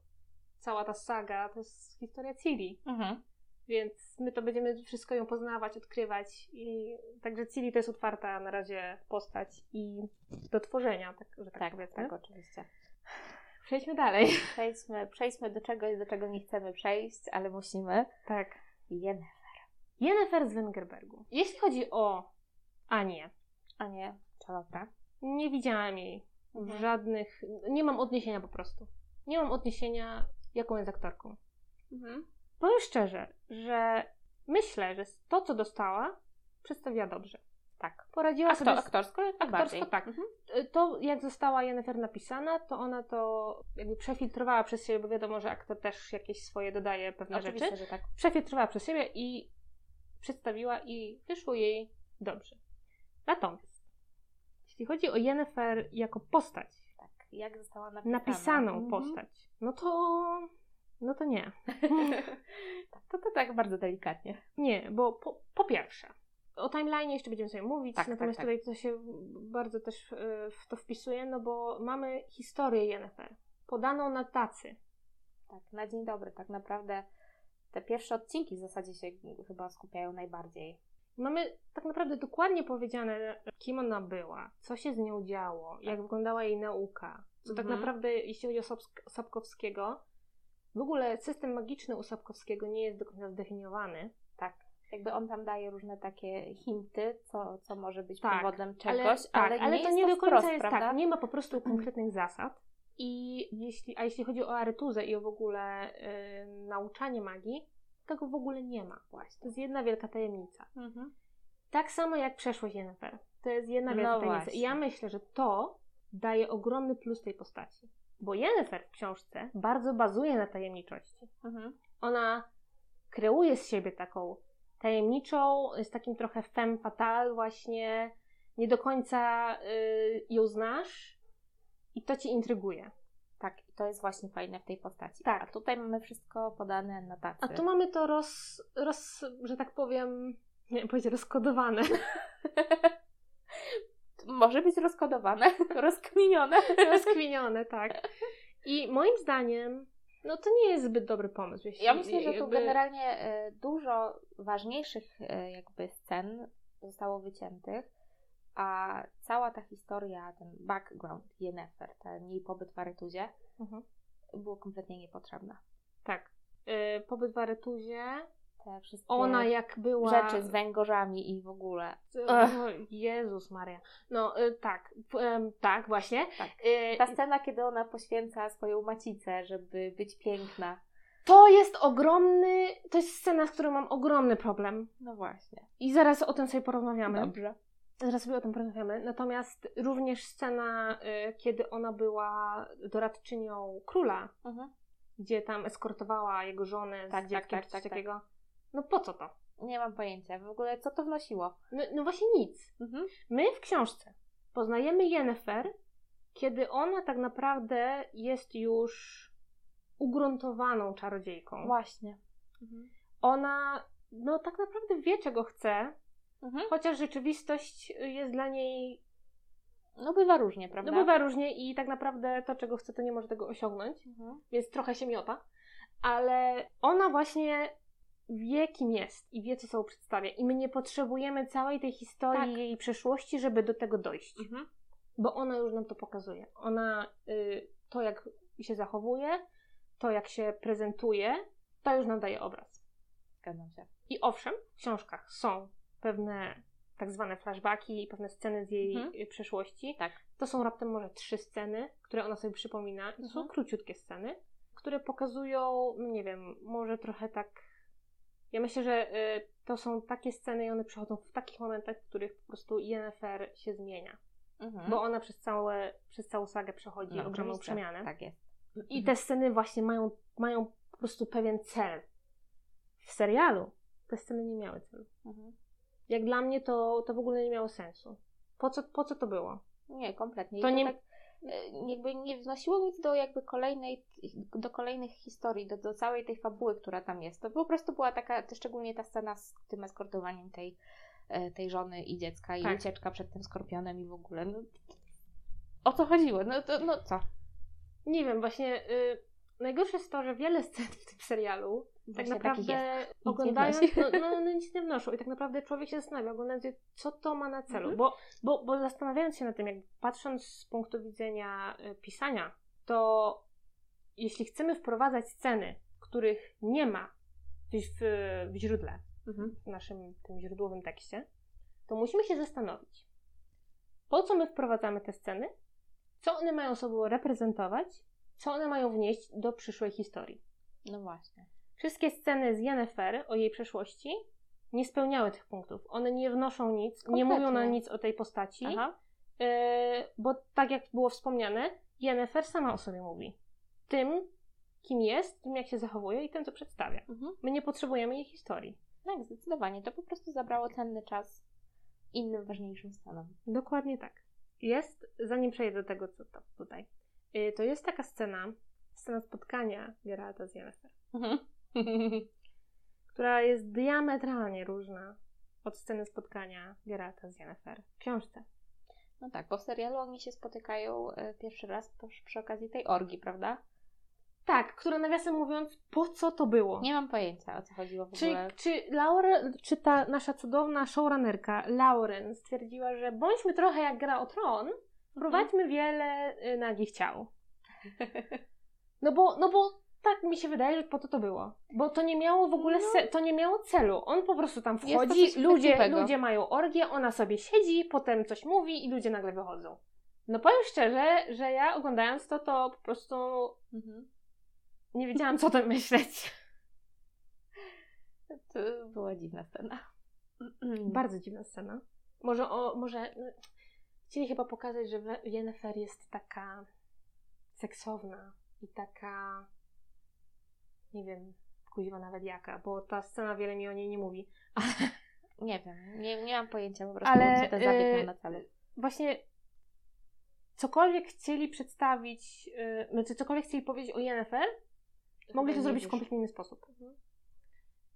Speaker 2: cała ta saga to jest historia Ciri,
Speaker 1: Mhm.
Speaker 2: więc my to będziemy wszystko ją poznawać, odkrywać i także Ciri to jest otwarta na razie postać i do tworzenia, tak, że tak,
Speaker 1: Tak,
Speaker 2: powiedzmy.
Speaker 1: tak, oczywiście.
Speaker 2: Przejdźmy dalej.
Speaker 1: Przejdźmy, przejdźmy do czegoś, do czego nie chcemy przejść, ale musimy.
Speaker 2: Tak.
Speaker 1: Jen.
Speaker 2: Jennifer z Wengerbergu. Jeśli chodzi o Anię,
Speaker 1: A nie, Charlotte.
Speaker 2: nie widziałam jej w
Speaker 1: Mhm.
Speaker 2: żadnych, nie mam odniesienia po prostu. Nie mam odniesienia, jaką jest aktorką.
Speaker 1: Mhm.
Speaker 2: powiem szczerze, że myślę, że to, co dostała, przedstawiła dobrze.
Speaker 1: Tak.
Speaker 2: Poradziła
Speaker 1: Aktor,
Speaker 2: sobie z
Speaker 1: aktorsko
Speaker 2: Aktorsko tak.
Speaker 1: Mhm.
Speaker 2: to, jak została Jennifer napisana, to ona to jakby przefiltrowała przez siebie, bo wiadomo, że aktor też jakieś swoje dodaje pewne
Speaker 1: Oczywiście,
Speaker 2: rzeczy.
Speaker 1: że tak.
Speaker 2: Przefiltrowała przez siebie i przedstawiła i wyszło jej dobrze. Natomiast, jeśli chodzi o Jennifer jako postać.
Speaker 1: Jak została napisana.
Speaker 2: napisaną
Speaker 1: Mhm.
Speaker 2: postać, no to, no to nie.
Speaker 1: Tak, to, to tak bardzo delikatnie.
Speaker 2: Nie, bo po, po pierwsze, o timeline jeszcze będziemy sobie mówić,
Speaker 1: Tak,
Speaker 2: natomiast
Speaker 1: tak, tak.
Speaker 2: tutaj to się bardzo też e, w to wpisuje, no bo mamy historię Jennifer, podaną na tacy.
Speaker 1: Tak, na dzień dobry. Tak naprawdę te pierwsze odcinki w zasadzie się chyba skupiają najbardziej.
Speaker 2: Mamy tak naprawdę dokładnie powiedziane, kim ona była, co się z nią działo, jak wyglądała jej nauka. Co tak
Speaker 1: Mhm.
Speaker 2: naprawdę, jeśli chodzi o Sapkowskiego, w ogóle system magiczny u Sapkowskiego nie jest do końca zdefiniowany.
Speaker 1: Tak. Jakby on tam daje różne takie hinty, co, co może być
Speaker 2: Tak,
Speaker 1: powodem
Speaker 2: ale,
Speaker 1: czegoś,
Speaker 2: tak,
Speaker 1: ale,
Speaker 2: ale
Speaker 1: nie
Speaker 2: to
Speaker 1: jest
Speaker 2: nie
Speaker 1: to
Speaker 2: do końca
Speaker 1: wprost,
Speaker 2: jest
Speaker 1: prawda?
Speaker 2: tak. Nie ma po prostu konkretnych zasad. I jeśli, a jeśli chodzi o arytuzę i o w ogóle y, nauczanie magii, tego w ogóle nie ma. Właśnie. To jest jedna wielka tajemnica.
Speaker 1: Mhm.
Speaker 2: Tak samo jak przeszłość Jennifer. To jest jedna
Speaker 1: No
Speaker 2: wielka tajemnica.
Speaker 1: właśnie.
Speaker 2: I ja myślę, że to daje ogromny plus tej postaci. Bo Jennifer w książce bardzo bazuje na tajemniczości.
Speaker 1: Mhm.
Speaker 2: Ona kreuje z siebie taką tajemniczą, z takim trochę femme fatale właśnie, nie do końca y, ją znasz i to cię intryguje.
Speaker 1: Tak, i to jest właśnie fajne w tej postaci.
Speaker 2: Tak.
Speaker 1: A tutaj mamy wszystko podane na tacy.
Speaker 2: A tu mamy to roz, roz że tak powiem, nie wiem powiedzieć rozkodowane.
Speaker 1: Może być rozkodowane, rozkminione.
Speaker 2: rozkwinione, tak. I moim zdaniem, no to nie jest zbyt dobry pomysł. Jeśli,
Speaker 1: Ja myślę, że tu
Speaker 2: jakby-
Speaker 1: generalnie e, dużo ważniejszych e, jakby scen zostało wyciętych, a cała ta historia, ten background Yennefer, ten jej pobyt w Aretuzie,
Speaker 2: Mhm.
Speaker 1: było kompletnie niepotrzebne.
Speaker 2: Tak. Y, pobyt w Aretuzie,
Speaker 1: Te wszystkie
Speaker 2: ona jak była...
Speaker 1: rzeczy z węgorzami i w ogóle.
Speaker 2: O, Jezus Maria. No y, tak, tak właśnie.
Speaker 1: Tak.
Speaker 2: Y,
Speaker 1: Ta scena, kiedy ona poświęca swoją macicę, żeby być piękna.
Speaker 2: To jest ogromny, to jest scena, z którą mam ogromny problem.
Speaker 1: No właśnie.
Speaker 2: I zaraz o tym sobie porozmawiamy.
Speaker 1: Dobrze.
Speaker 2: Zaraz sobie o tym porozmawiamy. Natomiast również scena, y, kiedy ona była doradczynią króla,
Speaker 1: Mhm.
Speaker 2: gdzie tam eskortowała jego żonę z
Speaker 1: Tak, tak,
Speaker 2: dzieckiem,
Speaker 1: tak,
Speaker 2: czy coś
Speaker 1: tak, tak.
Speaker 2: takiego. No po co to?
Speaker 1: Nie mam pojęcia. W ogóle co to wnosiło?
Speaker 2: No, no właśnie nic.
Speaker 1: Mhm.
Speaker 2: My w książce poznajemy Jennifer, kiedy ona tak naprawdę jest już ugruntowaną czarodziejką.
Speaker 1: Właśnie.
Speaker 2: Ona, no tak naprawdę wie, czego chce,
Speaker 1: Mhm.
Speaker 2: chociaż rzeczywistość jest dla niej,
Speaker 1: No bywa różnie, prawda?
Speaker 2: no bywa różnie i tak naprawdę to, czego chce, to nie może tego osiągnąć,
Speaker 1: Mhm.
Speaker 2: więc trochę się miota, ale ona właśnie wie, kim jest i wie, co sobą przedstawia i my nie potrzebujemy całej tej historii
Speaker 1: Tak.
Speaker 2: jej przeszłości, żeby do tego dojść.
Speaker 1: Mhm.
Speaker 2: bo ona już nam to pokazuje. Ona y, to, jak się zachowuje, to, jak się prezentuje, to już nam daje obraz.
Speaker 1: Zgadzam się.
Speaker 2: I owszem, w książkach są pewne tak zwane flashbacki, pewne sceny z jej
Speaker 1: Mhm.
Speaker 2: przeszłości.
Speaker 1: Tak.
Speaker 2: To są raptem może trzy sceny, które ona sobie przypomina. I to są
Speaker 1: Mhm.
Speaker 2: króciutkie sceny, które pokazują, no nie wiem, może trochę tak. Ja myślę, że y, to są takie sceny i one przychodzą w takich momentach, w których po prostu Yennefer się zmienia.
Speaker 1: Mhm.
Speaker 2: Bo ona przez, całe, przez całą sagę przechodzi
Speaker 1: No,
Speaker 2: ogromną przemianę.
Speaker 1: Tak jest.
Speaker 2: I te sceny właśnie mają, mają po prostu pewien cel. W serialu te sceny nie miały celu.
Speaker 1: Mhm.
Speaker 2: Jak dla mnie to, to w ogóle nie miało sensu. Po co, po co to było?
Speaker 1: Nie, kompletnie. I
Speaker 2: To
Speaker 1: to
Speaker 2: nie-
Speaker 1: tak e, jakby nie wnosiło nic do jakby kolejnej, do kolejnych historii, do, do całej tej fabuły, która tam jest. To po prostu była taka, szczególnie ta scena z tym eskortowaniem tej, e, tej żony i dziecka i
Speaker 2: Tak.
Speaker 1: ucieczka przed tym skorpionem i w ogóle. No, o co chodziło? No to, no co?
Speaker 2: Nie wiem, właśnie y, najgorsze jest to, że wiele scen w tym serialu tak
Speaker 1: takich
Speaker 2: naprawdę oglądając, no, no, no nic nie wnoszą i tak naprawdę człowiek się zastanawia, oglądając je, co to ma na celu,
Speaker 1: Mhm.
Speaker 2: bo, bo, bo zastanawiając się nad tym, jak patrząc z punktu widzenia y, pisania, to jeśli chcemy wprowadzać sceny, których nie ma w, w, w źródle,
Speaker 1: Mhm.
Speaker 2: w naszym tym źródłowym tekście, to musimy się zastanowić, po co my wprowadzamy te sceny, co one mają sobą reprezentować, co one mają wnieść do przyszłej historii.
Speaker 1: No właśnie.
Speaker 2: Wszystkie sceny z Yennefer o jej przeszłości nie spełniały tych punktów. One nie wnoszą nic, nie mówią nam
Speaker 1: Kompletnie.
Speaker 2: nic o tej postaci, yy, bo tak jak było wspomniane, Yennefer sama o sobie mówi. Tym, kim jest, tym jak się zachowuje i tym, co przedstawia.
Speaker 1: Mhm.
Speaker 2: My nie potrzebujemy jej historii.
Speaker 1: Tak, zdecydowanie. To po prostu zabrało cenny czas innym ważniejszym stanom.
Speaker 2: Dokładnie tak. Jest, zanim przejdę do tego, co to tutaj, yy, to jest taka scena, scena spotkania Geralta z Yennefer, która jest diametralnie różna od sceny spotkania Geralta z Yennefer w książce.
Speaker 1: No tak, bo w serialu oni się spotykają e, pierwszy raz przy okazji tej orgi, prawda?
Speaker 2: Tak, która nawiasem mówiąc, po co to było?
Speaker 1: Nie mam pojęcia, o co chodziło w
Speaker 2: Czy,
Speaker 1: ogóle.
Speaker 2: czy, Laure, czy ta nasza cudowna showrunnerka Lauren stwierdziła, że bądźmy trochę jak gra o tron, wprowadźmy wiele y, nagich ciał. No bo, no bo tak mi się wydaje, że po to to było. Bo to nie miało w ogóle,
Speaker 1: No.
Speaker 2: to nie miało celu. On po prostu tam wchodzi, ludzie, ludzie mają orgię, ona sobie siedzi, potem coś mówi i ludzie nagle wychodzą. No powiem szczerze, że ja oglądając to, to po prostu
Speaker 1: Mhm.
Speaker 2: nie wiedziałam, co o tym myśleć.
Speaker 1: To była dziwna scena.
Speaker 2: Bardzo dziwna scena. Może, o, może no, chcieli chyba pokazać, że Yennefer jest taka seksowna i taka nie wiem, kuźwa nawet jaka, bo ta scena wiele mi o niej nie mówi.
Speaker 1: Nie wiem, nie, nie mam pojęcia po prostu,
Speaker 2: Ale,
Speaker 1: co ten zabieg
Speaker 2: y,
Speaker 1: miał na celu.
Speaker 2: Właśnie cokolwiek chcieli przedstawić, yy, znaczy cokolwiek chcieli powiedzieć o Yennefer, mogli to zrobić w
Speaker 1: wyszło.
Speaker 2: kompletnie inny sposób.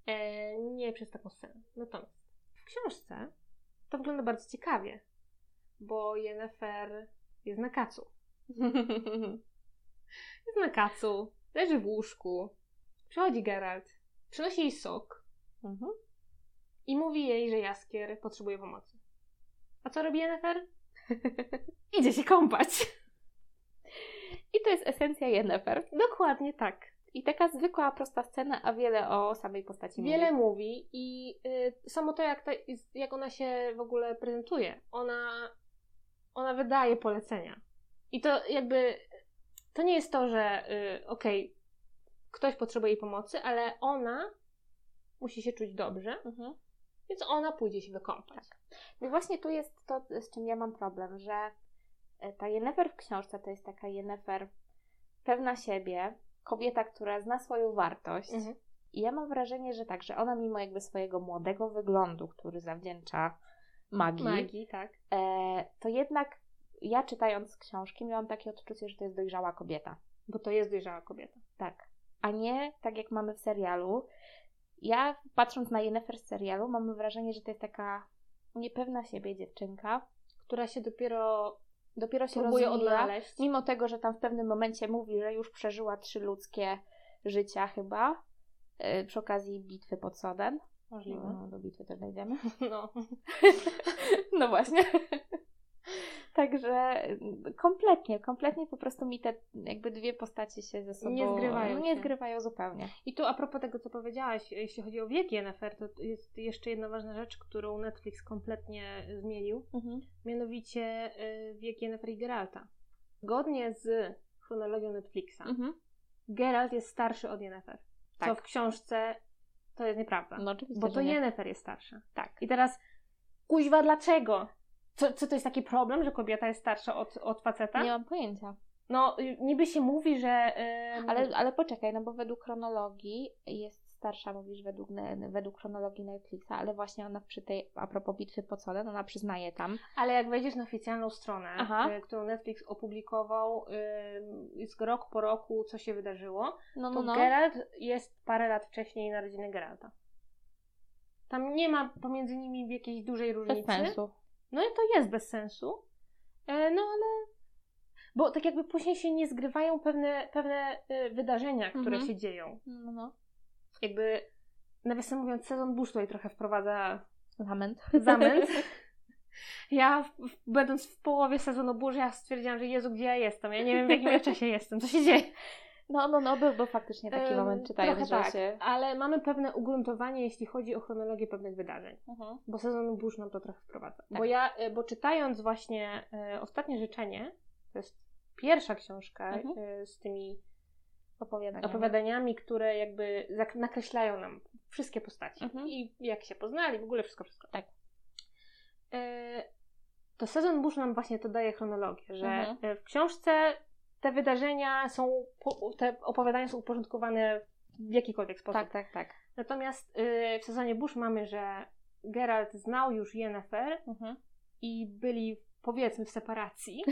Speaker 2: E, nie przez taką scenę. Natomiast w książce to wygląda bardzo ciekawie, bo Yennefer jest na kacu. Jest na kacu, leży w łóżku, przychodzi Geralt, przynosi jej sok
Speaker 1: Mhm.
Speaker 2: i mówi jej, że Jaskier potrzebuje pomocy. A co robi Yennefer? Idzie się kąpać.
Speaker 1: I to jest esencja Yennefer.
Speaker 2: Dokładnie tak.
Speaker 1: I taka zwykła, prosta scena, a wiele o samej postaci
Speaker 2: Wiele
Speaker 1: mówi.
Speaker 2: mówi i y, samo to, jak, ta, jak ona się w ogóle prezentuje, ona, ona wydaje polecenia. I to jakby, to nie jest to, że y, okej, ktoś potrzebuje jej pomocy, ale ona musi się czuć dobrze,
Speaker 1: Mhm.
Speaker 2: więc ona pójdzie się wykąpać.
Speaker 1: No i właśnie tu jest to, z czym ja mam problem, że e, ta Yennefer w książce to jest taka Yennefer pewna siebie, kobieta, która zna swoją wartość.
Speaker 2: Mhm.
Speaker 1: I ja mam wrażenie, że tak, że ona mimo jakby swojego młodego wyglądu, który zawdzięcza magii,
Speaker 2: Magii, tak.
Speaker 1: e, to jednak ja czytając książki miałam takie odczucie, że to jest dojrzała kobieta.
Speaker 2: Bo to jest dojrzała kobieta.
Speaker 1: Tak. A nie tak jak mamy w serialu. Ja patrząc na Yennefer z serialu mam wrażenie, że to jest taka niepewna siebie dziewczynka,
Speaker 2: Która się dopiero
Speaker 1: dopiero się
Speaker 2: próbuje
Speaker 1: rozwija,
Speaker 2: odnaleźć.
Speaker 1: mimo tego, że tam w pewnym momencie mówi, że już przeżyła trzy ludzkie życia chyba, e, przy okazji bitwy pod Soden.
Speaker 2: Możliwe.
Speaker 1: No, do bitwy też dojdziemy.
Speaker 2: No.
Speaker 1: No właśnie. Także mm, kompletnie, kompletnie po prostu mi te jakby dwie postacie się ze sobą
Speaker 2: Nie zgrywają
Speaker 1: nie
Speaker 2: się.
Speaker 1: zgrywają zupełnie.
Speaker 2: I tu a propos tego, co powiedziałaś, jeśli chodzi o wiek Yennefer, to jest jeszcze jedna ważna rzecz, którą Netflix kompletnie zmienił. mianowicie y, wiek Yennefer i Geralta. Zgodnie z chronologią Netflixa,
Speaker 1: Mhm.
Speaker 2: Geralt jest starszy od Yennefer. Co
Speaker 1: Tak.
Speaker 2: w książce to jest nieprawda.
Speaker 1: No oczywiście,
Speaker 2: bo to
Speaker 1: nie.
Speaker 2: Yennefer jest starsza.
Speaker 1: Tak.
Speaker 2: I teraz, kuźwa, dlaczego? Co, co to jest taki problem, że kobieta jest starsza od, od faceta?
Speaker 1: Nie mam pojęcia.
Speaker 2: No, y, niby się mówi, że...
Speaker 1: Ale, ale poczekaj, no bo według chronologii jest starsza, mówisz, według, według chronologii Netflixa, ale właśnie ona przy tej, a propos bitwy pod Soden, ona przyznaje tam,
Speaker 2: Ale jak wejdziesz na oficjalną stronę,
Speaker 1: Aha.
Speaker 2: y, którą Netflix opublikował, y, jest rok po roku, co się wydarzyło,
Speaker 1: no,
Speaker 2: to
Speaker 1: no, no,
Speaker 2: Geralt jest parę lat wcześniej narodziny Geralta. Tam nie ma pomiędzy nimi jakiejś dużej
Speaker 1: bez
Speaker 2: różnicy.
Speaker 1: sensu.
Speaker 2: No i to jest bez sensu. E, no ale. Bo tak jakby później się nie zgrywają pewne, pewne e, wydarzenia, które
Speaker 1: Mhm.
Speaker 2: się dzieją.
Speaker 1: No, no.
Speaker 2: Jakby, nawiasem mówiąc, sezon burz tutaj trochę wprowadza
Speaker 1: Lament.
Speaker 2: zamęt. Ja, będąc w połowie sezonu burz, ja stwierdziłam, że Jezu, gdzie ja jestem? Ja nie wiem, w jakim ja czasie jestem, co się dzieje.
Speaker 1: No, no, no, był, był faktycznie taki moment czytając, że
Speaker 2: trochę tak,
Speaker 1: się...
Speaker 2: ale mamy pewne ugruntowanie, jeśli chodzi o chronologię pewnych wydarzeń.
Speaker 1: Mhm.
Speaker 2: Bo sezon burz nam to trochę wprowadza.
Speaker 1: Tak.
Speaker 2: Bo ja, e, bo czytając właśnie e, Ostatnie Życzenie, to jest pierwsza książka
Speaker 1: Mhm.
Speaker 2: e, z tymi
Speaker 1: opowiadaniami.
Speaker 2: opowiadaniami, które jakby zak- nakreślają nam wszystkie postaci.
Speaker 1: Mhm.
Speaker 2: I jak się poznali, w ogóle wszystko, wszystko.
Speaker 1: Tak.
Speaker 2: E, to sezon Bush nam właśnie to daje chronologię, że
Speaker 1: Mhm.
Speaker 2: e, w książce te wydarzenia są, te opowiadania są uporządkowane w jakikolwiek sposób.
Speaker 1: Tak, tak, tak.
Speaker 2: Natomiast y, w sezonie Bush mamy, że Geralt znał już Yennefer
Speaker 1: Mhm.
Speaker 2: i byli powiedzmy w separacji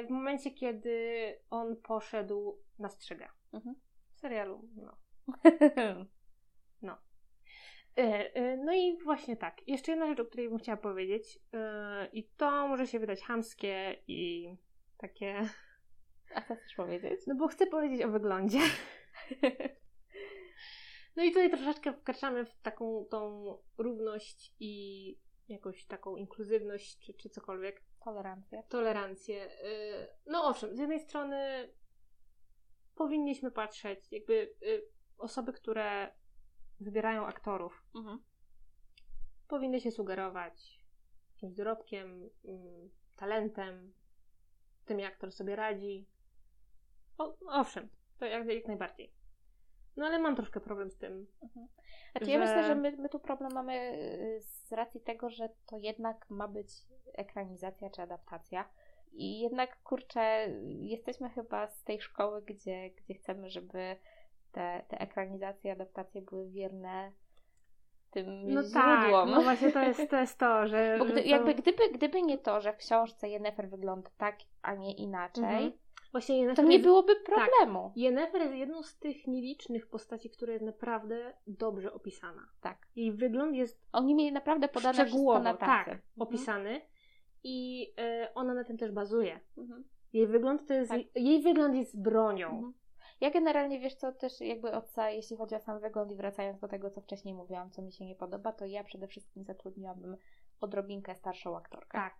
Speaker 2: y, w momencie, kiedy on poszedł na strzegę.
Speaker 1: Mhm.
Speaker 2: W serialu, no. Y, y, No i właśnie tak. Jeszcze jedna rzecz, o której bym chciała powiedzieć y, i to może się wydać chamskie i takie...
Speaker 1: A co chcesz powiedzieć?
Speaker 2: No bo chcę powiedzieć o wyglądzie. No i tutaj troszeczkę wkraczamy w taką tą równość i jakąś taką inkluzywność, czy, czy cokolwiek,
Speaker 1: Tolerancja.
Speaker 2: tolerancję. Y, No owszem, z jednej strony powinniśmy patrzeć, jakby y, osoby, które wybierają aktorów,
Speaker 1: Mhm.
Speaker 2: powinny się sugerować jakimś dorobkiem, mm, talentem, tym jak aktor sobie radzi. O, owszem, to jak, jak najbardziej. No ale mam troszkę problem z tym.
Speaker 1: Znaczy ja
Speaker 2: Że-
Speaker 1: myślę, że my, my tu problem mamy y, z racji tego, że to jednak ma być ekranizacja czy adaptacja. I jednak, kurczę, jesteśmy chyba z tej szkoły, gdzie, gdzie chcemy, żeby te, te ekranizacje, adaptacje były wierne tym
Speaker 2: No
Speaker 1: źródłom.
Speaker 2: tak, no właśnie to jest to, jest to że...
Speaker 1: Bo gdy,
Speaker 2: że to...
Speaker 1: jakby gdyby, gdyby nie to, że w książce Yennefer wygląda tak, a nie inaczej,
Speaker 2: Mhm. Właśnie
Speaker 1: to
Speaker 2: Yennefer
Speaker 1: nie
Speaker 2: jest...
Speaker 1: byłoby problemu.
Speaker 2: Yennefer jest jedną z tych nielicznych postaci, która jest naprawdę dobrze opisana.
Speaker 1: Tak.
Speaker 2: Jej wygląd jest
Speaker 1: Oni mieli naprawdę podane wszystko
Speaker 2: szczegółowo,
Speaker 1: na tacy.
Speaker 2: tak,
Speaker 1: Mhm.
Speaker 2: opisany i y, ona na tym też bazuje.
Speaker 1: Mhm.
Speaker 2: Jej wygląd to jest,
Speaker 1: Tak.
Speaker 2: jej wygląd jest bronią.
Speaker 1: Mhm. Ja generalnie, wiesz co, też jakby od ca- jeśli chodzi o sam wygląd i wracając do tego, co wcześniej mówiłam, co mi się nie podoba, to ja przede wszystkim zatrudniłabym odrobinkę starszą aktorkę.
Speaker 2: Tak,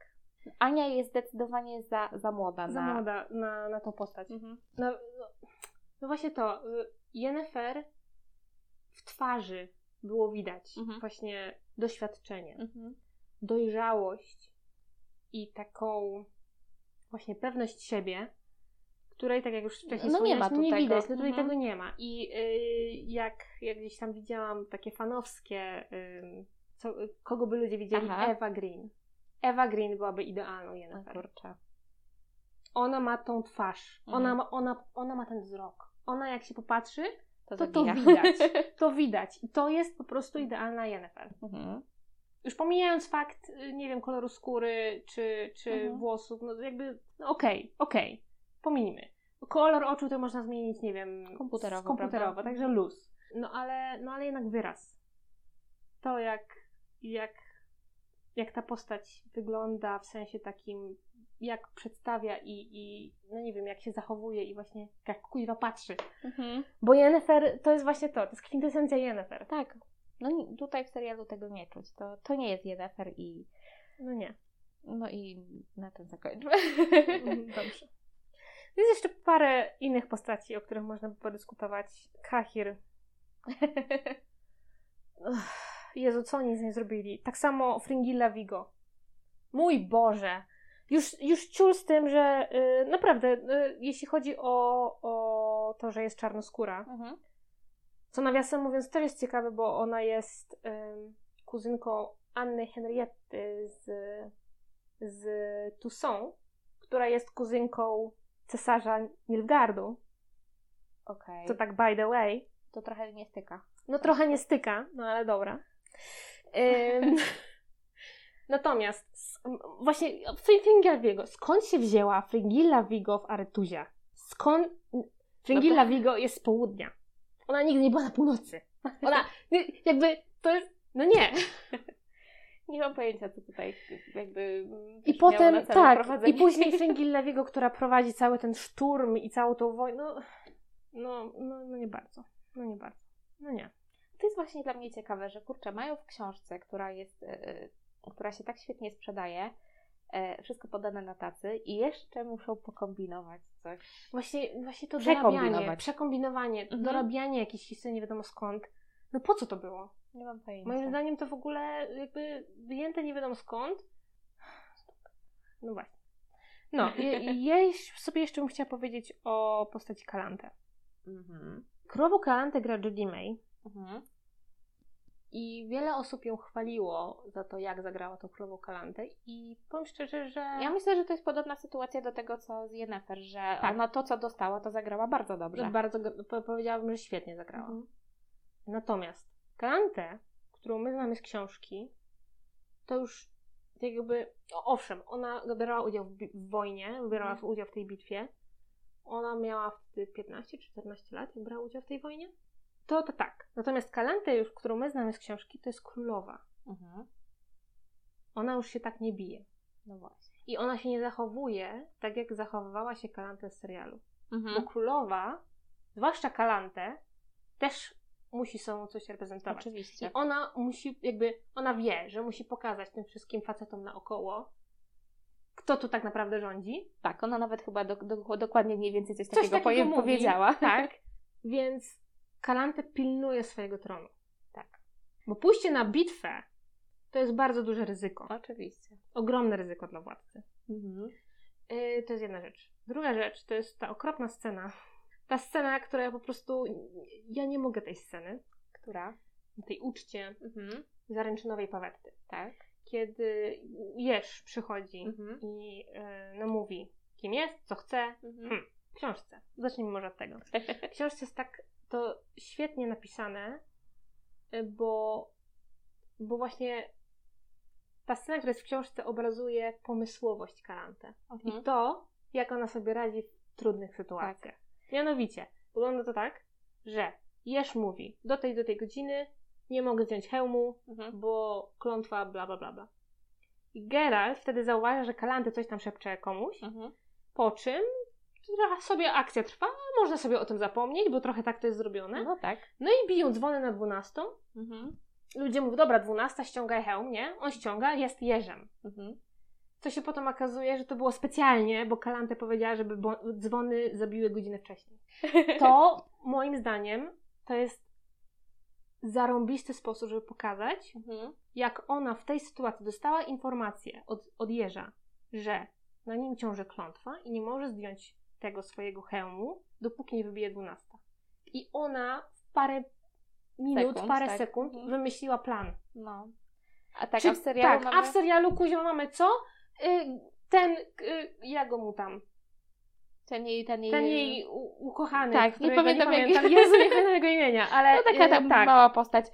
Speaker 1: Ania jest zdecydowanie za, za młoda
Speaker 2: za
Speaker 1: na...
Speaker 2: młoda na, na tą postać.
Speaker 1: Mhm.
Speaker 2: No, no, no właśnie to. y, Yennefer w twarzy było widać
Speaker 1: Mhm.
Speaker 2: właśnie doświadczenie,
Speaker 1: Mhm.
Speaker 2: dojrzałość i taką właśnie pewność siebie, której, tak jak już wcześniej
Speaker 1: No nie ma tu
Speaker 2: nie
Speaker 1: tego.
Speaker 2: widać, no tutaj
Speaker 1: Mhm.
Speaker 2: tego nie ma. I y, jak, jak gdzieś tam widziałam takie fanowskie, y, co, kogo by ludzie widzieli,
Speaker 1: Aha.
Speaker 2: Eva Green. Ewa Green byłaby idealną
Speaker 1: O kurczę.
Speaker 2: Ona ma tą twarz,
Speaker 1: Mhm.
Speaker 2: ona, ma, ona, ona ma ten wzrok. Ona jak się popatrzy,
Speaker 1: To,
Speaker 2: to to widać. To widać. I to jest po prostu idealna Yennefer.
Speaker 1: Mhm.
Speaker 2: Już pomijając fakt, y, nie wiem, koloru skóry czy, czy
Speaker 1: Mhm.
Speaker 2: włosów, no jakby, no okej, okej, pomijmy. Kolor oczu to można zmienić, nie wiem,
Speaker 1: Komputerowo,
Speaker 2: komputerowo
Speaker 1: prawda?
Speaker 2: także luz. No ale, no ale jednak wyraz. To jak, jak, jak ta postać wygląda w sensie takim, jak przedstawia i, i, no nie wiem, jak się zachowuje i właśnie jak kuźwa patrzy.
Speaker 1: Mhm.
Speaker 2: Bo Yennefer to jest właśnie to, to jest kwintesencja Yennefer.
Speaker 1: Tak. No tutaj w serialu tego nie czuć. To, to nie jest Yennefer i
Speaker 2: No nie.
Speaker 1: no i na tym zakończmy.
Speaker 2: Mhm, Dobrze. Jest jeszcze parę innych postaci, o których można by podyskutować. Kahir. Jezu, co oni z niej zrobili? Tak samo Fringilla Vigo. Mój Boże! Już, już ciul z tym, że y, naprawdę, y, jeśli chodzi o, o to, że jest czarnoskóra,
Speaker 1: Mhm.
Speaker 2: co nawiasem mówiąc też jest ciekawe, bo ona jest kuzynką Anny Henrietty z, z Toussaint, która jest kuzynką cesarza Nilfgaardu.
Speaker 1: Okej.
Speaker 2: To tak by the way.
Speaker 1: To trochę nie styka.
Speaker 2: No trochę nie styka, no ale dobra. Ym, natomiast właśnie Fringilla Vigo, skąd się wzięła Fringilla Vigo w Aretuzie? Skąd Fringilla
Speaker 1: No to-
Speaker 2: Vigo jest z południa? Ona nigdy nie była na północy. Ona jakby to jest, no nie.
Speaker 1: Nie mam pojęcia, co tutaj jakby
Speaker 2: I potem, tak, i później Fringilla Vigo, która prowadzi cały ten szturm i całą tą wojnę, no, no, no, no nie bardzo, no nie bardzo, no nie.
Speaker 1: To jest właśnie dla mnie ciekawe, że kurczę, mają w książce, która jest, e, która się tak świetnie sprzedaje, e, wszystko podane na tacy i jeszcze muszą pokombinować coś.
Speaker 2: Właśnie, właśnie to dorabianie, przekombinowanie,
Speaker 1: Mhm.
Speaker 2: dorabianie jakichś historii nie wiadomo skąd. No po co to było?
Speaker 1: Nie mam pojęcia.
Speaker 2: Moim zdaniem to w ogóle jakby wyjęte nie wiadomo skąd. No właśnie. No, ja sobie jeszcze bym chciała powiedzieć o postaci Kalante.
Speaker 1: Mhm.
Speaker 2: Królową Kalantę gra Jodie May
Speaker 1: Mhm.
Speaker 2: i wiele osób ją chwaliło za to, jak zagrała tą Królową Kalantę i powiem szczerze, że...
Speaker 1: Ja myślę, że to jest podobna sytuacja do tego, co z Yennefer, że
Speaker 2: Tak.
Speaker 1: ona to, co dostała, to zagrała bardzo dobrze.
Speaker 2: bardzo, powiedziałabym, że świetnie zagrała.
Speaker 1: Mhm.
Speaker 2: Natomiast Kalantę, którą my znamy z książki, to już jakby, owszem, ona brała udział w, w wojnie, brała
Speaker 1: Mhm.
Speaker 2: udział w tej bitwie. Ona miała wtedy 15 czy 14 lat, jak brała udział w tej wojnie. To to tak. Natomiast Kalantę już, którą my znamy z książki, to jest królowa.
Speaker 1: Mhm.
Speaker 2: Ona już się tak nie bije.
Speaker 1: No właśnie.
Speaker 2: I ona się nie zachowuje tak, jak zachowywała się Kalantę z serialu. Bo
Speaker 1: Mhm.
Speaker 2: królowa, zwłaszcza Kalantę, też musi sobą coś reprezentować.
Speaker 1: Oczywiście.
Speaker 2: I ona musi, jakby, ona wie, że musi pokazać tym wszystkim facetom naokoło, kto tu tak naprawdę rządzi.
Speaker 1: Tak, ona nawet chyba do, do, dokładnie mniej więcej coś,
Speaker 2: Coś
Speaker 1: takiego,
Speaker 2: takiego
Speaker 1: powiedziała.
Speaker 2: Tak. Więc Kalantę pilnuje swojego tronu.
Speaker 1: Tak.
Speaker 2: Bo pójście na bitwę to jest bardzo duże ryzyko.
Speaker 1: Oczywiście.
Speaker 2: Ogromne ryzyko dla władcy.
Speaker 1: Mhm.
Speaker 2: Yy, to jest jedna rzecz. Druga rzecz to jest ta okropna scena. Ta scena, która ja po prostu. Ja nie mogę tej sceny.
Speaker 1: Która?
Speaker 2: Tej uczcie
Speaker 1: Mhm.
Speaker 2: zaręczynowej pawetty.
Speaker 1: Tak.
Speaker 2: Kiedy Jerz przychodzi
Speaker 1: Mhm.
Speaker 2: i yy, no mówi, kim jest, co chce.
Speaker 1: Mhm.
Speaker 2: Hmm. W książce. Zacznijmy może od tego. W książce jest tak to świetnie napisane, y, bo, bo właśnie ta scena, która jest w książce, obrazuje pomysłowość Kalantę.
Speaker 1: Mhm.
Speaker 2: I to, jak ona sobie radzi w trudnych sytuacjach. Mianowicie, wygląda to tak, że Jerz mówi, do tej, do tej godziny nie mogę zdjąć hełmu,
Speaker 1: Mhm.
Speaker 2: bo klątwa, bla, bla, bla, bla. I Geralt wtedy zauważa, że Kalantę coś tam szepcze komuś,
Speaker 1: Mhm.
Speaker 2: po czym trochę sobie akcja trwa, można sobie o tym zapomnieć, bo trochę tak to jest zrobione.
Speaker 1: No tak.
Speaker 2: No i biją dzwony na 12.
Speaker 1: Mhm.
Speaker 2: Ludzie mówią, dobra, 12, ściągaj hełm, nie? On ściąga, jest jeżem.
Speaker 1: Mhm.
Speaker 2: Co się potem okazuje, że to było specjalnie, bo Kalante powiedziała, żeby dzwony zabiły godzinę wcześniej. To moim zdaniem to jest zarąbisty sposób, żeby pokazać,
Speaker 1: Mhm.
Speaker 2: jak ona w tej sytuacji dostała informację od, od jeża, że na nim ciąży klątwa i nie może zdjąć tego swojego hełmu, dopóki nie wybije 12. I ona w parę minut,
Speaker 1: Sekund,
Speaker 2: parę
Speaker 1: tak.
Speaker 2: sekund
Speaker 1: Mhm.
Speaker 2: wymyśliła plan.
Speaker 1: No. A tak,
Speaker 2: Czy-
Speaker 1: a w serialu
Speaker 2: tak,
Speaker 1: mamy...
Speaker 2: a w serialu kuźwa mamy co? Y, ten, y, jak go mu tam?
Speaker 1: Ten jej, ten jej...
Speaker 2: Ten jej ukochany,
Speaker 1: Tak, nie pamiętam
Speaker 2: nie
Speaker 1: jak-
Speaker 2: pamiętam. Jezu, nie pamiętam jego imienia, ale
Speaker 1: No taka tam
Speaker 2: tak.
Speaker 1: mała postać.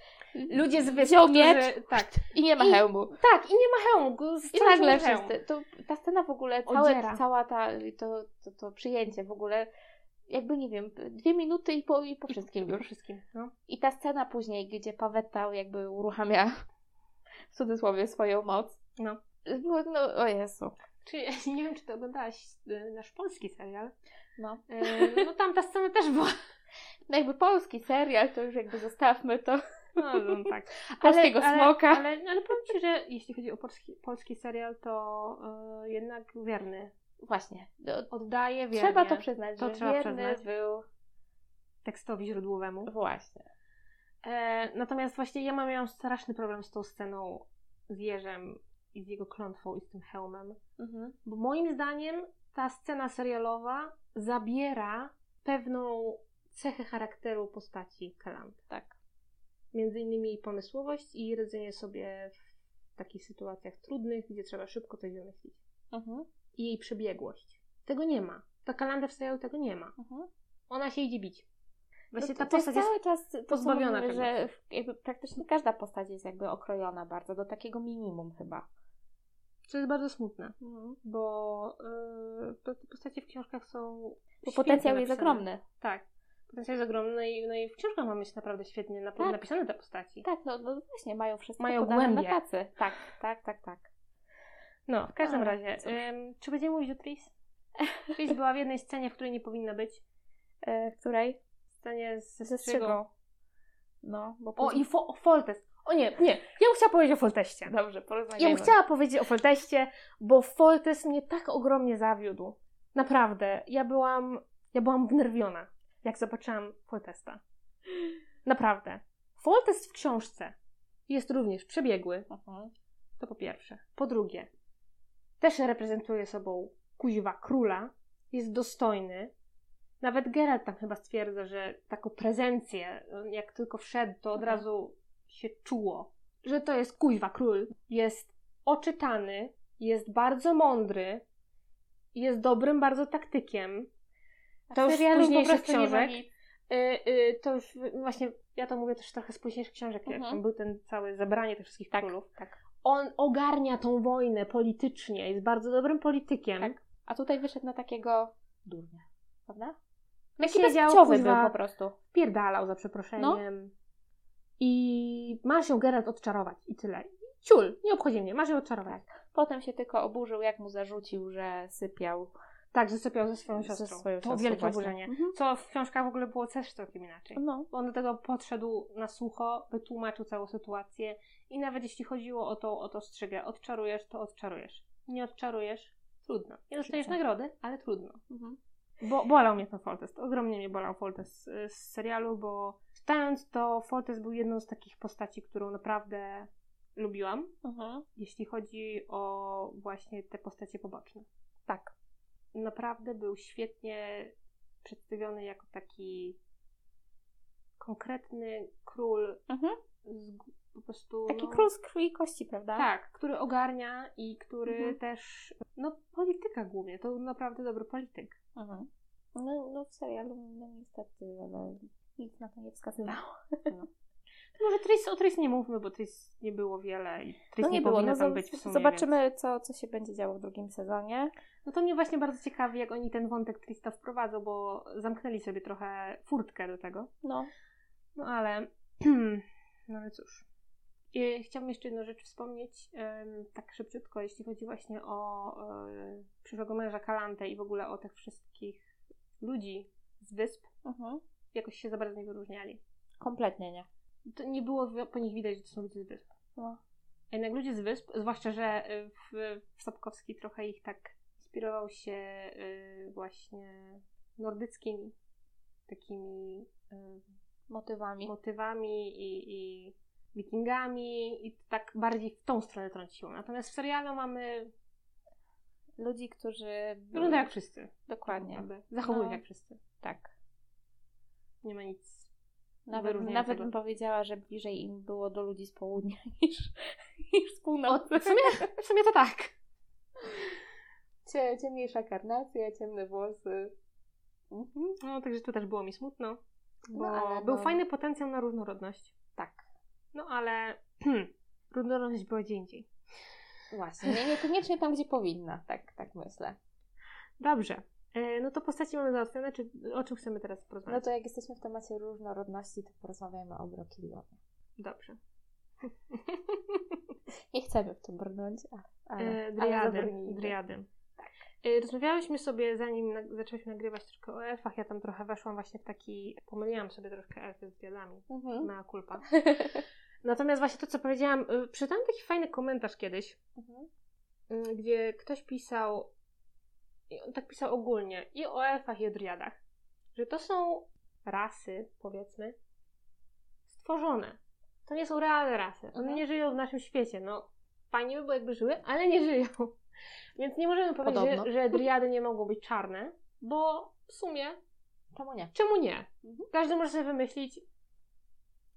Speaker 2: Ludzie z wysp,
Speaker 1: Wziął
Speaker 2: którzy-
Speaker 1: miecz
Speaker 2: tak.
Speaker 1: i nie ma
Speaker 2: I-
Speaker 1: hełmu.
Speaker 2: tak, i nie ma hełmu.
Speaker 1: I nagle wszyscy. To, ta scena w ogóle, całe, cała ta, to, to, to przyjęcie w ogóle, jakby nie wiem, dwie minuty i po, i po wszystkim już.
Speaker 2: wszystkim, no.
Speaker 1: I ta scena później, gdzie Pawetta jakby uruchamia w cudzysłowie swoją moc.
Speaker 2: No.
Speaker 1: Było, no, o Jezu.
Speaker 2: Czy, nie wiem, czy to oglądałaś y, nasz polski serial.
Speaker 1: No.
Speaker 2: Y, no tam ta scena też była.
Speaker 1: no jakby polski serial, to już jakby zostawmy to.
Speaker 2: No, no tak.
Speaker 1: Polskiego smoka.
Speaker 2: Ale, ale, ale powiem Ci, że jeśli chodzi o polski, polski serial, to y, jednak wierny.
Speaker 1: Właśnie. No,
Speaker 2: Oddaje wiernie
Speaker 1: trzeba to przyznać,
Speaker 2: To
Speaker 1: że
Speaker 2: trzeba
Speaker 1: wierny
Speaker 2: przyznać.
Speaker 1: był
Speaker 2: tekstowi źródłowemu.
Speaker 1: właśnie.
Speaker 2: E, natomiast właśnie ja mam- miałam straszny problem z tą sceną z Jerzem i z jego klątwą i z tym hełmem.
Speaker 1: Mhm.
Speaker 2: Bo moim zdaniem ta scena serialowa zabiera pewną cechę charakteru postaci Kalanty.
Speaker 1: Tak.
Speaker 2: Między innymi jej pomysłowość i radzenie sobie w takich sytuacjach trudnych, gdzie trzeba szybko coś wymyślić.
Speaker 1: Mhm.
Speaker 2: I jej przebiegłość. Tego nie ma. Ta Kalanda w serialu tego nie ma.
Speaker 1: Mhm.
Speaker 2: Ona się idzie bić. Właśnie
Speaker 1: No
Speaker 2: ta postać jest...
Speaker 1: cały czas to,
Speaker 2: pozbawiona
Speaker 1: mówimy,
Speaker 2: tego.
Speaker 1: że praktycznie każda postać jest jakby okrojona bardzo, do takiego minimum chyba.
Speaker 2: Co jest bardzo smutne,
Speaker 1: Mhm.
Speaker 2: bo te postacie w książkach są
Speaker 1: Bo potencjał jest ogromny.
Speaker 2: Tak. Potencjał jest ogromny no i, no i w książkach mamy się naprawdę świetnie nap-
Speaker 1: Tak.
Speaker 2: napisane te postaci.
Speaker 1: Tak, no, no właśnie, mają wszystko
Speaker 2: Mają głębie.
Speaker 1: na tacy. Tak, tak, tak, tak.
Speaker 2: No, w każdym
Speaker 1: A,
Speaker 2: razie, ym, czy będziemy mówić o Tris? Tris była w jednej scenie, w której nie powinna być.
Speaker 1: E, której?
Speaker 2: W scenie ze
Speaker 1: Ze
Speaker 2: strzygą.
Speaker 1: No, bo
Speaker 2: O,
Speaker 1: później-
Speaker 2: i fo- o Foltest. O nie, nie. Ja bym chciała powiedzieć o Folteście.
Speaker 1: Dobrze,
Speaker 2: Ja
Speaker 1: porozmawiamy.
Speaker 2: bym chciała powiedzieć o Folteście, bo Foltest mnie tak ogromnie zawiódł. Naprawdę. Ja byłam, ja byłam wnerwiona, jak zobaczyłam Foltesta. Naprawdę. Foltest w książce jest również przebiegły.
Speaker 1: Mhm.
Speaker 2: To po pierwsze. Po drugie, też reprezentuje sobą kuźwa króla, jest dostojny Nawet Geralt tam chyba stwierdza, że taką prezencję, jak tylko wszedł, to od razu się czuło, że to jest kuźwa król. Jest oczytany, jest bardzo mądry, jest dobrym bardzo taktykiem.
Speaker 1: A
Speaker 2: To już późniejszych książek. Y, y, to już właśnie, ja to mówię też trochę z późniejszych książek, jak
Speaker 1: Mhm.
Speaker 2: tam był ten cały zebranie tych wszystkich
Speaker 1: Tak,
Speaker 2: królów.
Speaker 1: tak.
Speaker 2: On ogarnia tą wojnę politycznie, jest bardzo dobrym politykiem.
Speaker 1: Tak. A tutaj wyszedł na takiego durnia, prawda?
Speaker 2: No
Speaker 1: Taki
Speaker 2: siedział, kuźwa,
Speaker 1: był po prostu.
Speaker 2: Pierdalał za przeproszeniem. I masz ją Geralt odczarować i tyle. Ciul, nie obchodzi mnie, masz ją odczarować.
Speaker 1: Potem się tylko oburzył, jak mu zarzucił, że sypiał
Speaker 2: Tak, że sypiał ze swoją
Speaker 1: ze
Speaker 2: siostrą.
Speaker 1: swoją
Speaker 2: to
Speaker 1: siostrą
Speaker 2: wielkie
Speaker 1: właśnie.
Speaker 2: oburzenie.
Speaker 1: Mhm.
Speaker 2: Co w książkach w ogóle było też całkiem inaczej.
Speaker 1: No.
Speaker 2: On do tego podszedł na sucho, wytłumaczył całą sytuację i nawet jeśli chodziło o tą, o to strzygę, odczarujesz, to odczarujesz. Nie odczarujesz, trudno. Nie dostajesz nagrody, ale trudno.
Speaker 1: Mhm.
Speaker 2: Bo bolał mnie ten Foltest. Ogromnie mnie bolał Foltest z, z serialu, bo czytając to Foltest był jedną z takich postaci, którą naprawdę lubiłam,
Speaker 1: Mhm.
Speaker 2: jeśli chodzi o właśnie te postacie poboczne.
Speaker 1: Tak.
Speaker 2: Naprawdę był świetnie przedstawiony jako taki konkretny król
Speaker 1: Mhm.
Speaker 2: z, po prostu
Speaker 1: Taki
Speaker 2: no,
Speaker 1: król z krwi i kości, prawda?
Speaker 2: tak, który ogarnia i który
Speaker 1: Mhm.
Speaker 2: też no polityka głównie, to naprawdę dobry polityk.
Speaker 1: No, no w serialu no niestety, ale nic na to nie wskazywało.
Speaker 2: To może Tris, o Tris nie mówmy, bo Tris nie było wiele i Tris
Speaker 1: No
Speaker 2: nie,
Speaker 1: nie było, no
Speaker 2: tam być w sumie,
Speaker 1: zobaczymy
Speaker 2: Więc...
Speaker 1: co, co się będzie działo w drugim sezonie.
Speaker 2: No to mnie właśnie bardzo ciekawi, jak oni ten wątek Trista wprowadzą, bo zamknęli sobie trochę furtkę do tego.
Speaker 1: No.
Speaker 2: No ale, no ale cóż. I chciałabym jeszcze jedną rzecz wspomnieć, tak szybciutko, jeśli chodzi właśnie o e, przyszłego męża Kalantę i w ogóle o tych wszystkich ludzi z wysp.
Speaker 1: Mhm.
Speaker 2: Jakoś się za bardzo nie wyróżniali.
Speaker 1: Kompletnie nie.
Speaker 2: To nie było po nich widać, że to są ludzie z wysp.
Speaker 1: No.
Speaker 2: Jednak ludzie z wysp, zwłaszcza, że y, w, w Sapkowski trochę ich tak inspirował się y, właśnie nordyckimi takimi y,
Speaker 1: Motywami.
Speaker 2: motywami i, i wikingami i tak bardziej w tą stronę trąciło. Natomiast w serialu mamy
Speaker 1: Ludzi, którzy...
Speaker 2: wygląda jak wszyscy.
Speaker 1: Dokładnie.
Speaker 2: Zachowują
Speaker 1: No.
Speaker 2: jak wszyscy.
Speaker 1: Tak.
Speaker 2: Nie ma nic.
Speaker 1: Nawet, nawet bym powiedziała, że bliżej im było do ludzi z południa niż, niż z północy.
Speaker 2: w, sumie, w sumie to tak.
Speaker 1: Cie, ciemniejsza karnacja, ciemne włosy. Mhm.
Speaker 2: No, także tu też było mi smutno. Bo
Speaker 1: No, ale
Speaker 2: był
Speaker 1: no-
Speaker 2: fajny potencjał na różnorodność.
Speaker 1: Tak.
Speaker 2: No ale różnorodność była gdzie indziej.
Speaker 1: Właśnie. Nie, niekoniecznie tam, gdzie powinna. Tak, tak myślę.
Speaker 2: Dobrze. E, No to postaci mamy załatwione. Czy, o czym chcemy teraz
Speaker 1: No
Speaker 2: porozmawiać?
Speaker 1: to jak jesteśmy w temacie różnorodności, to porozmawiamy o Brokilionie.
Speaker 2: Dobrze.
Speaker 1: Nie chcemy w to brnąć, ale,
Speaker 2: E,
Speaker 1: ale
Speaker 2: Driady.
Speaker 1: zabrnijmy.
Speaker 2: Driady. E, Rozmawiałyśmy sobie, zanim na- zaczęliśmy nagrywać troszkę o elfach, ja tam trochę weszłam właśnie w taki... Pomyliłam sobie troszkę elfy z driadami.
Speaker 1: Mhm.
Speaker 2: Mea culpa. Natomiast właśnie to, co powiedziałam, y, przeczytałam taki fajny komentarz kiedyś,
Speaker 1: Mhm.
Speaker 2: y, gdzie ktoś pisał, i on tak pisał ogólnie, i o elfach, i o driadach, że to są rasy, powiedzmy, stworzone. To nie są realne rasy. One
Speaker 1: Mhm.
Speaker 2: nie żyją w naszym świecie. No, fajnie by było, jakby żyły, ale nie żyją. Więc nie możemy powiedzieć,
Speaker 1: Podobno.
Speaker 2: że, że driady nie mogą być czarne, bo w sumie
Speaker 1: Czemu nie?
Speaker 2: czemu nie?
Speaker 1: Mhm.
Speaker 2: Każdy może sobie wymyślić,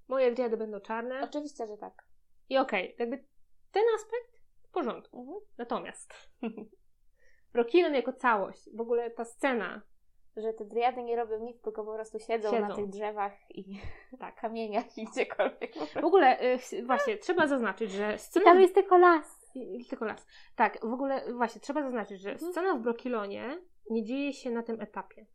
Speaker 2: moje driady będą czarne.
Speaker 1: Oczywiście, że tak.
Speaker 2: I okej, jakby ten aspekt w porządku.
Speaker 1: Mhm.
Speaker 2: Natomiast Brokilon jako całość, w ogóle ta scena,
Speaker 1: Że te driady nie robią nic, tylko po prostu siedzą,
Speaker 2: Siedzą.
Speaker 1: na tych drzewach i
Speaker 2: tak.
Speaker 1: kamieniach i gdziekolwiek.
Speaker 2: W ogóle, y, właśnie, trzeba zaznaczyć, że
Speaker 1: I
Speaker 2: scena...
Speaker 1: tam jest tylko las.
Speaker 2: I- i Tylko las. Tak, w ogóle, właśnie, trzeba zaznaczyć, że
Speaker 1: Mhm.
Speaker 2: scena w Brokilonie nie dzieje się na tym etapie.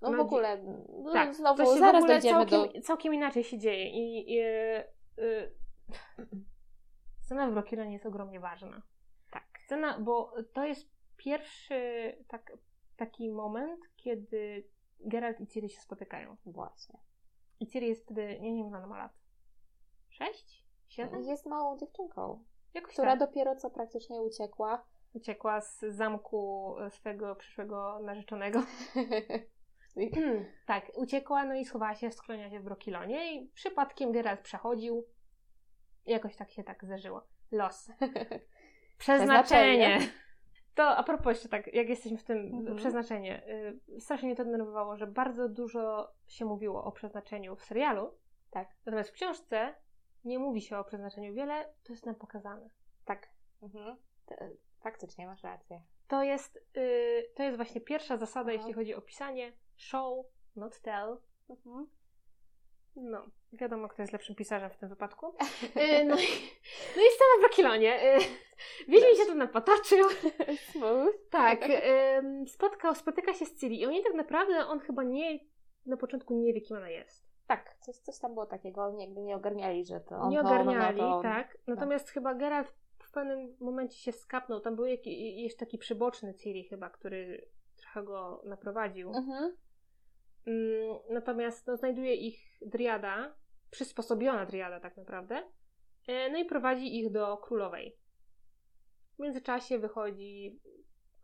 Speaker 1: No w
Speaker 2: No,
Speaker 1: ogóle, no,
Speaker 2: tak,
Speaker 1: znowu,
Speaker 2: to się
Speaker 1: zaraz
Speaker 2: w ogóle
Speaker 1: dojdziemy
Speaker 2: całkiem,
Speaker 1: do...
Speaker 2: całkiem inaczej się dzieje i... i y, scena w Brokilonie jest ogromnie ważna.
Speaker 1: Tak.
Speaker 2: Scena, bo to jest pierwszy tak, taki moment, kiedy Geralt i Ciri się spotykają.
Speaker 1: Właśnie.
Speaker 2: I Ciri jest wtedy, nie, nie wiem, ona ma lat. Sześć? Siedem?
Speaker 1: Jest małą dziewczynką,
Speaker 2: Jakoś
Speaker 1: która
Speaker 2: tak.
Speaker 1: dopiero co praktycznie uciekła.
Speaker 2: Uciekła z zamku swego przyszłego narzeczonego. tak, uciekła, no i schowała się, skloniła się w Brokilonie i przypadkiem Geralt przechodził. Jakoś tak się tak zdarzyło. Los. Przeznaczenie. To a propos jeszcze tak, jak jesteśmy w tym
Speaker 1: Mhm.
Speaker 2: przeznaczenie, y, strasznie mnie to denerwowało, że bardzo dużo się mówiło o przeznaczeniu w serialu,
Speaker 1: Tak.
Speaker 2: natomiast w książce nie mówi się o przeznaczeniu wiele, to jest nam pokazane.
Speaker 1: Tak. Mhm. To, faktycznie masz rację.
Speaker 2: To jest, y, to jest właśnie pierwsza zasada,
Speaker 1: Aha.
Speaker 2: jeśli chodzi o pisanie. Show, not tell.
Speaker 1: Mhm.
Speaker 2: No, wiadomo, kto jest lepszym pisarzem w tym wypadku. Y, no, i, no i scena w Brakilonie. Y, Wiedźmin się tu. Tak, spotkał, spotyka się z Ciri i oni tak naprawdę, on chyba nie, na początku nie wie, kim ona jest.
Speaker 1: Tak, coś, coś tam było takiego, oni jakby nie ogarniali, że to on
Speaker 2: nie
Speaker 1: to, ona
Speaker 2: ogarniali,
Speaker 1: to.
Speaker 2: tak. Natomiast chyba Geralt w pewnym momencie się skapnął. Tam był jaki, jeszcze taki przyboczny Ciri chyba, który trochę go naprowadził.
Speaker 1: Mhm.
Speaker 2: Mm, natomiast no, znajduje ich Driada, przysposobiona Driada tak naprawdę, e, no i prowadzi ich do królowej. W międzyczasie wychodzi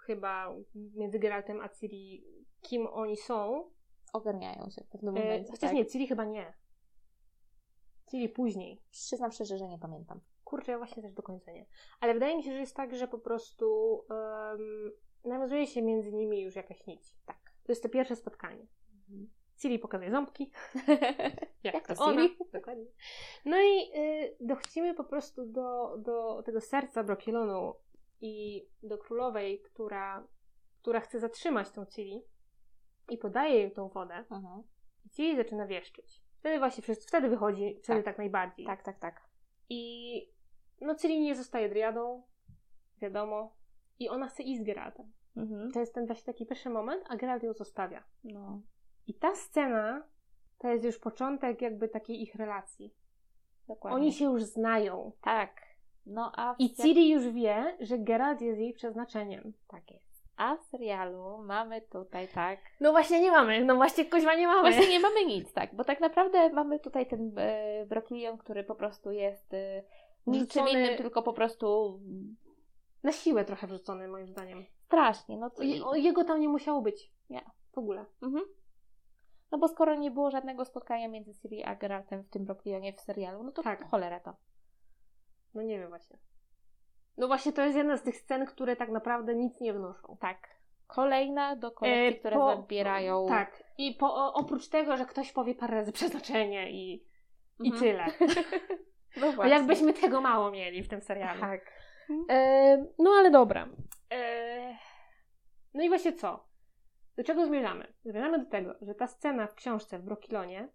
Speaker 2: chyba między Geraltem a Ciri, kim oni są.
Speaker 1: Ogarniają się w pewnym
Speaker 2: E,
Speaker 1: momencie.
Speaker 2: chociaż
Speaker 1: tak.
Speaker 2: nie, Ciri chyba nie. Ciri później.
Speaker 1: Przyznam szczerze, że nie pamiętam.
Speaker 2: Kurczę, ja właśnie też do końca nie. Ale wydaje mi się, że jest tak, że po prostu um, nawiązuje się między nimi już jakaś nić.
Speaker 1: Tak.
Speaker 2: To jest to pierwsze spotkanie. Ciri pokazuje ząbki. Jak,
Speaker 1: Jak
Speaker 2: to
Speaker 1: to
Speaker 2: ona. Dokładnie. No i y, dochodzimy po prostu do, do tego serca Brokilonu i do królowej, która, która chce zatrzymać tą Ciri i podaje jej tą wodę.
Speaker 1: Mhm.
Speaker 2: I zaczyna wieszczyć. Wtedy właśnie, wtedy wychodzi, wtedy
Speaker 1: Tak.
Speaker 2: tak najbardziej.
Speaker 1: Tak, tak, tak.
Speaker 2: I no Ciri nie zostaje driadą, wiadomo. I ona chce iść z Geraltem.
Speaker 1: Mhm.
Speaker 2: To jest ten właśnie taki pierwszy moment, a Geralt ją zostawia.
Speaker 1: No.
Speaker 2: I ta scena to jest już początek jakby takiej ich relacji.
Speaker 1: Dokładnie.
Speaker 2: Oni się już znają.
Speaker 1: Tak. No a
Speaker 2: I Ciri już wie, że Geralt jest jej przeznaczeniem.
Speaker 1: Tak jest. A w serialu mamy tutaj tak.
Speaker 2: No właśnie nie mamy, no właśnie kuźwa nie mamy.
Speaker 1: Właśnie nie mamy nic, tak, bo tak naprawdę mamy tutaj ten e, Brokilion, który po prostu jest e, niczym innym, tylko po prostu
Speaker 2: Na siłę trochę wrzucony moim zdaniem.
Speaker 1: strasznie. No, to,
Speaker 2: Je, jego tam nie musiało być.
Speaker 1: Nie.
Speaker 2: W ogóle.
Speaker 1: mhm. No bo skoro nie było żadnego spotkania między Ciri a Geraltem w tym Brokilionie w serialu, no to
Speaker 2: Tak.
Speaker 1: cholera to.
Speaker 2: No nie wiem właśnie. No właśnie to jest jedna z tych scen, które tak naprawdę nic nie wnoszą.
Speaker 1: Tak. Kolejna do kolekcji,
Speaker 2: E,
Speaker 1: które
Speaker 2: po-
Speaker 1: zabierają.
Speaker 2: Tak. I po, oprócz tego, że ktoś powie parę razy przeznaczenie i, i
Speaker 1: Mhm.
Speaker 2: tyle.
Speaker 1: No
Speaker 2: Bo
Speaker 1: właśnie.
Speaker 2: jakbyśmy tego mało mieli w tym serialu.
Speaker 1: Tak.
Speaker 2: E, no ale dobra. E, no i właśnie co? Do czego zmierzamy? Zmierzamy do tego, że ta scena w książce w Brokilonie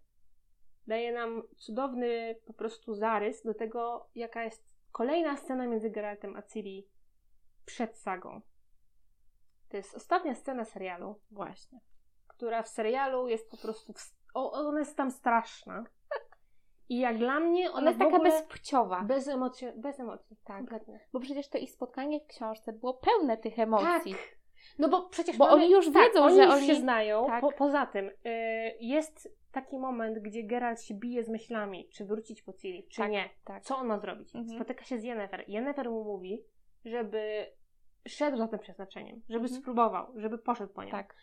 Speaker 2: daje nam cudowny po prostu zarys do tego, jaka jest kolejna scena między Geraltem a Ciri przed sagą. To jest ostatnia scena serialu,
Speaker 1: Właśnie.
Speaker 2: która w serialu jest po prostu. W, o, ona jest tam straszna. I jak dla mnie ona,
Speaker 1: Ona jest taka bezpłciowa.
Speaker 2: bez emocji. Bez emocji.
Speaker 1: Tak. Bo przecież to ich spotkanie w książce było pełne tych emocji.
Speaker 2: Tak. No bo przecież
Speaker 1: Bo
Speaker 2: mamy,
Speaker 1: oni już
Speaker 2: tak,
Speaker 1: wiedzą,
Speaker 2: oni
Speaker 1: że
Speaker 2: już
Speaker 1: oni-
Speaker 2: się znają.
Speaker 1: tak.
Speaker 2: Po, poza tym y, jest taki moment, gdzie Geralt się bije z myślami, czy wrócić po Ciri, czy
Speaker 1: Tak,
Speaker 2: nie.
Speaker 1: tak.
Speaker 2: Co on ma zrobić?
Speaker 1: Mhm.
Speaker 2: Spotyka się z Yennefer. Yennefer mu mówi, żeby szedł za tym przeznaczeniem, żeby
Speaker 1: Mhm.
Speaker 2: spróbował, żeby poszedł po nią.
Speaker 1: Tak.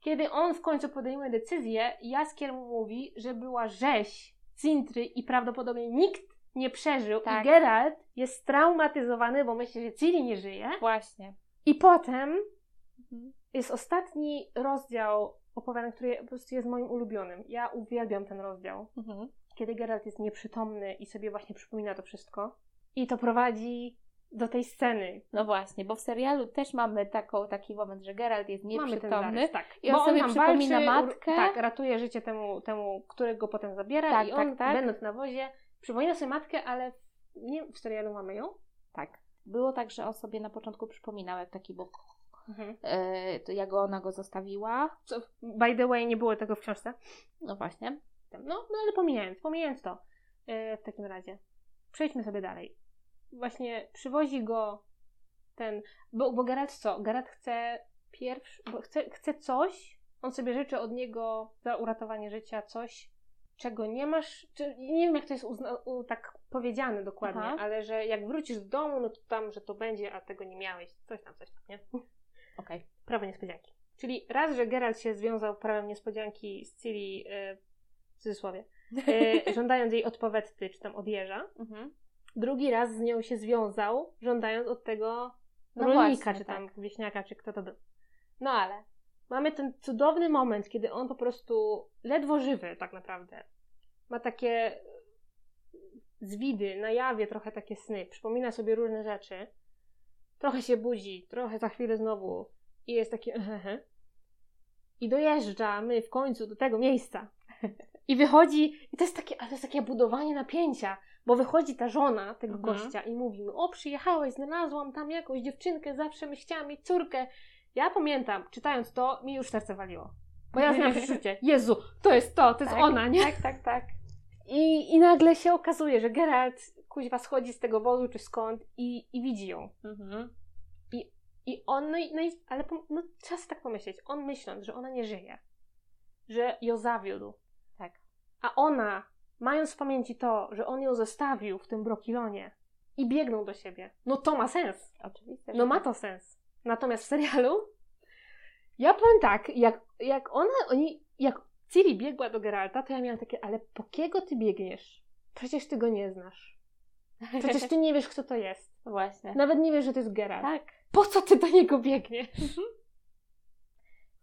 Speaker 2: Kiedy on w końcu podejmuje decyzję, Jaskier mu mówi, że była rzeź Cintry i prawdopodobnie nikt nie przeżył
Speaker 1: Tak.
Speaker 2: i Geralt jest straumatyzowany, bo myśli, że Ciri nie żyje.
Speaker 1: Właśnie.
Speaker 2: I potem. Jest ostatni rozdział opowiadań, który po prostu jest moim ulubionym. Ja uwielbiam ten rozdział,
Speaker 1: Mhm.
Speaker 2: kiedy Geralt jest nieprzytomny i sobie właśnie przypomina to wszystko. I to prowadzi do tej sceny.
Speaker 1: No właśnie, bo w serialu też mamy taką, taki moment, że Geralt jest
Speaker 2: Mamy ten
Speaker 1: nieprzytomny.
Speaker 2: zarys, tak.
Speaker 1: I on
Speaker 2: Bo
Speaker 1: sobie przypomina
Speaker 2: walczy,
Speaker 1: matkę.
Speaker 2: Tak, ratuje życie temu, temu którego potem zabiera
Speaker 1: Tak,
Speaker 2: i
Speaker 1: tak,
Speaker 2: on,
Speaker 1: tak.
Speaker 2: będąc na wozie, przypomina sobie matkę, ale w, nie w serialu mamy ją.
Speaker 1: Tak. Było tak, że on sobie na początku przypominał, jak taki był,
Speaker 2: Mhm.
Speaker 1: e, to jak ona go zostawiła.
Speaker 2: Co, by the way, nie było tego w książce.
Speaker 1: No właśnie.
Speaker 2: No, no ale pomijając, pomijając to, e, w takim razie, przejdźmy sobie dalej. Właśnie przywozi go ten, bo, bo Geralt co? Geralt chce pierwszy, bo chce, chce coś, on sobie życzy od niego za uratowanie życia coś, czego nie masz, czy, nie wiem jak to jest uzna, u, tak powiedziane dokładnie,
Speaker 1: Aha.
Speaker 2: ale że jak wrócisz do domu, no to tam, że to będzie, a tego nie miałeś, coś tam, coś tam, nie?
Speaker 1: Okej.
Speaker 2: Prawo niespodzianki. Czyli raz, że Geralt się związał prawem niespodzianki z Ciri, e, w cudzysłowie, e, żądając jej od Powetty, czy tam od Jeża.
Speaker 1: Mhm.
Speaker 2: Drugi raz z nią się związał, żądając od tego
Speaker 1: No
Speaker 2: rolnika,
Speaker 1: właśnie,
Speaker 2: czy tam
Speaker 1: tak.
Speaker 2: wieśniaka, czy kto to był. No ale mamy ten cudowny moment, kiedy on po prostu ledwo żywy tak naprawdę. Ma takie zwidy, na jawie trochę takie sny, przypomina sobie różne rzeczy. Trochę się budzi, trochę za chwilę znowu i jest taki ehehe. I dojeżdżamy w końcu do tego miejsca. I wychodzi, i to jest takie, ale to jest takie budowanie napięcia, bo wychodzi ta żona tego
Speaker 1: Mhm.
Speaker 2: gościa i mówi o przyjechałeś, znalazłam tam jakąś dziewczynkę, zawsze my chciałam mieć córkę. Ja pamiętam, czytając to, mi już serce waliło. Bo ja miałam przeczucie, Jezu, to jest to, to jest
Speaker 1: Tak,
Speaker 2: ona, nie?
Speaker 1: Tak, tak, tak.
Speaker 2: I, I nagle się okazuje, że Geralt kuźwa schodzi z tego wozu czy skąd i, i widzi ją.
Speaker 1: Mhm.
Speaker 2: I on, no, i, no i, ale no, trzeba sobie tak pomyśleć, on myśląc, że ona nie żyje, że ją zawiódł,
Speaker 1: Tak.
Speaker 2: a ona, mając w pamięci to, że on ją zostawił w tym brokilonie i biegną do siebie, no to ma sens.
Speaker 1: Oczywiście.
Speaker 2: No ma
Speaker 1: tak.
Speaker 2: to sens. Natomiast w serialu, ja powiem tak, jak, jak ona, oni, jak Ciri biegła do Geralta, to ja miałam takie, ale po kiego ty biegniesz? Przecież ty go nie znasz. Przecież ty nie wiesz, kto to jest.
Speaker 1: Właśnie.
Speaker 2: Nawet nie wiesz, że to jest Geralt.
Speaker 1: Tak.
Speaker 2: Po co ty do niego biegniesz?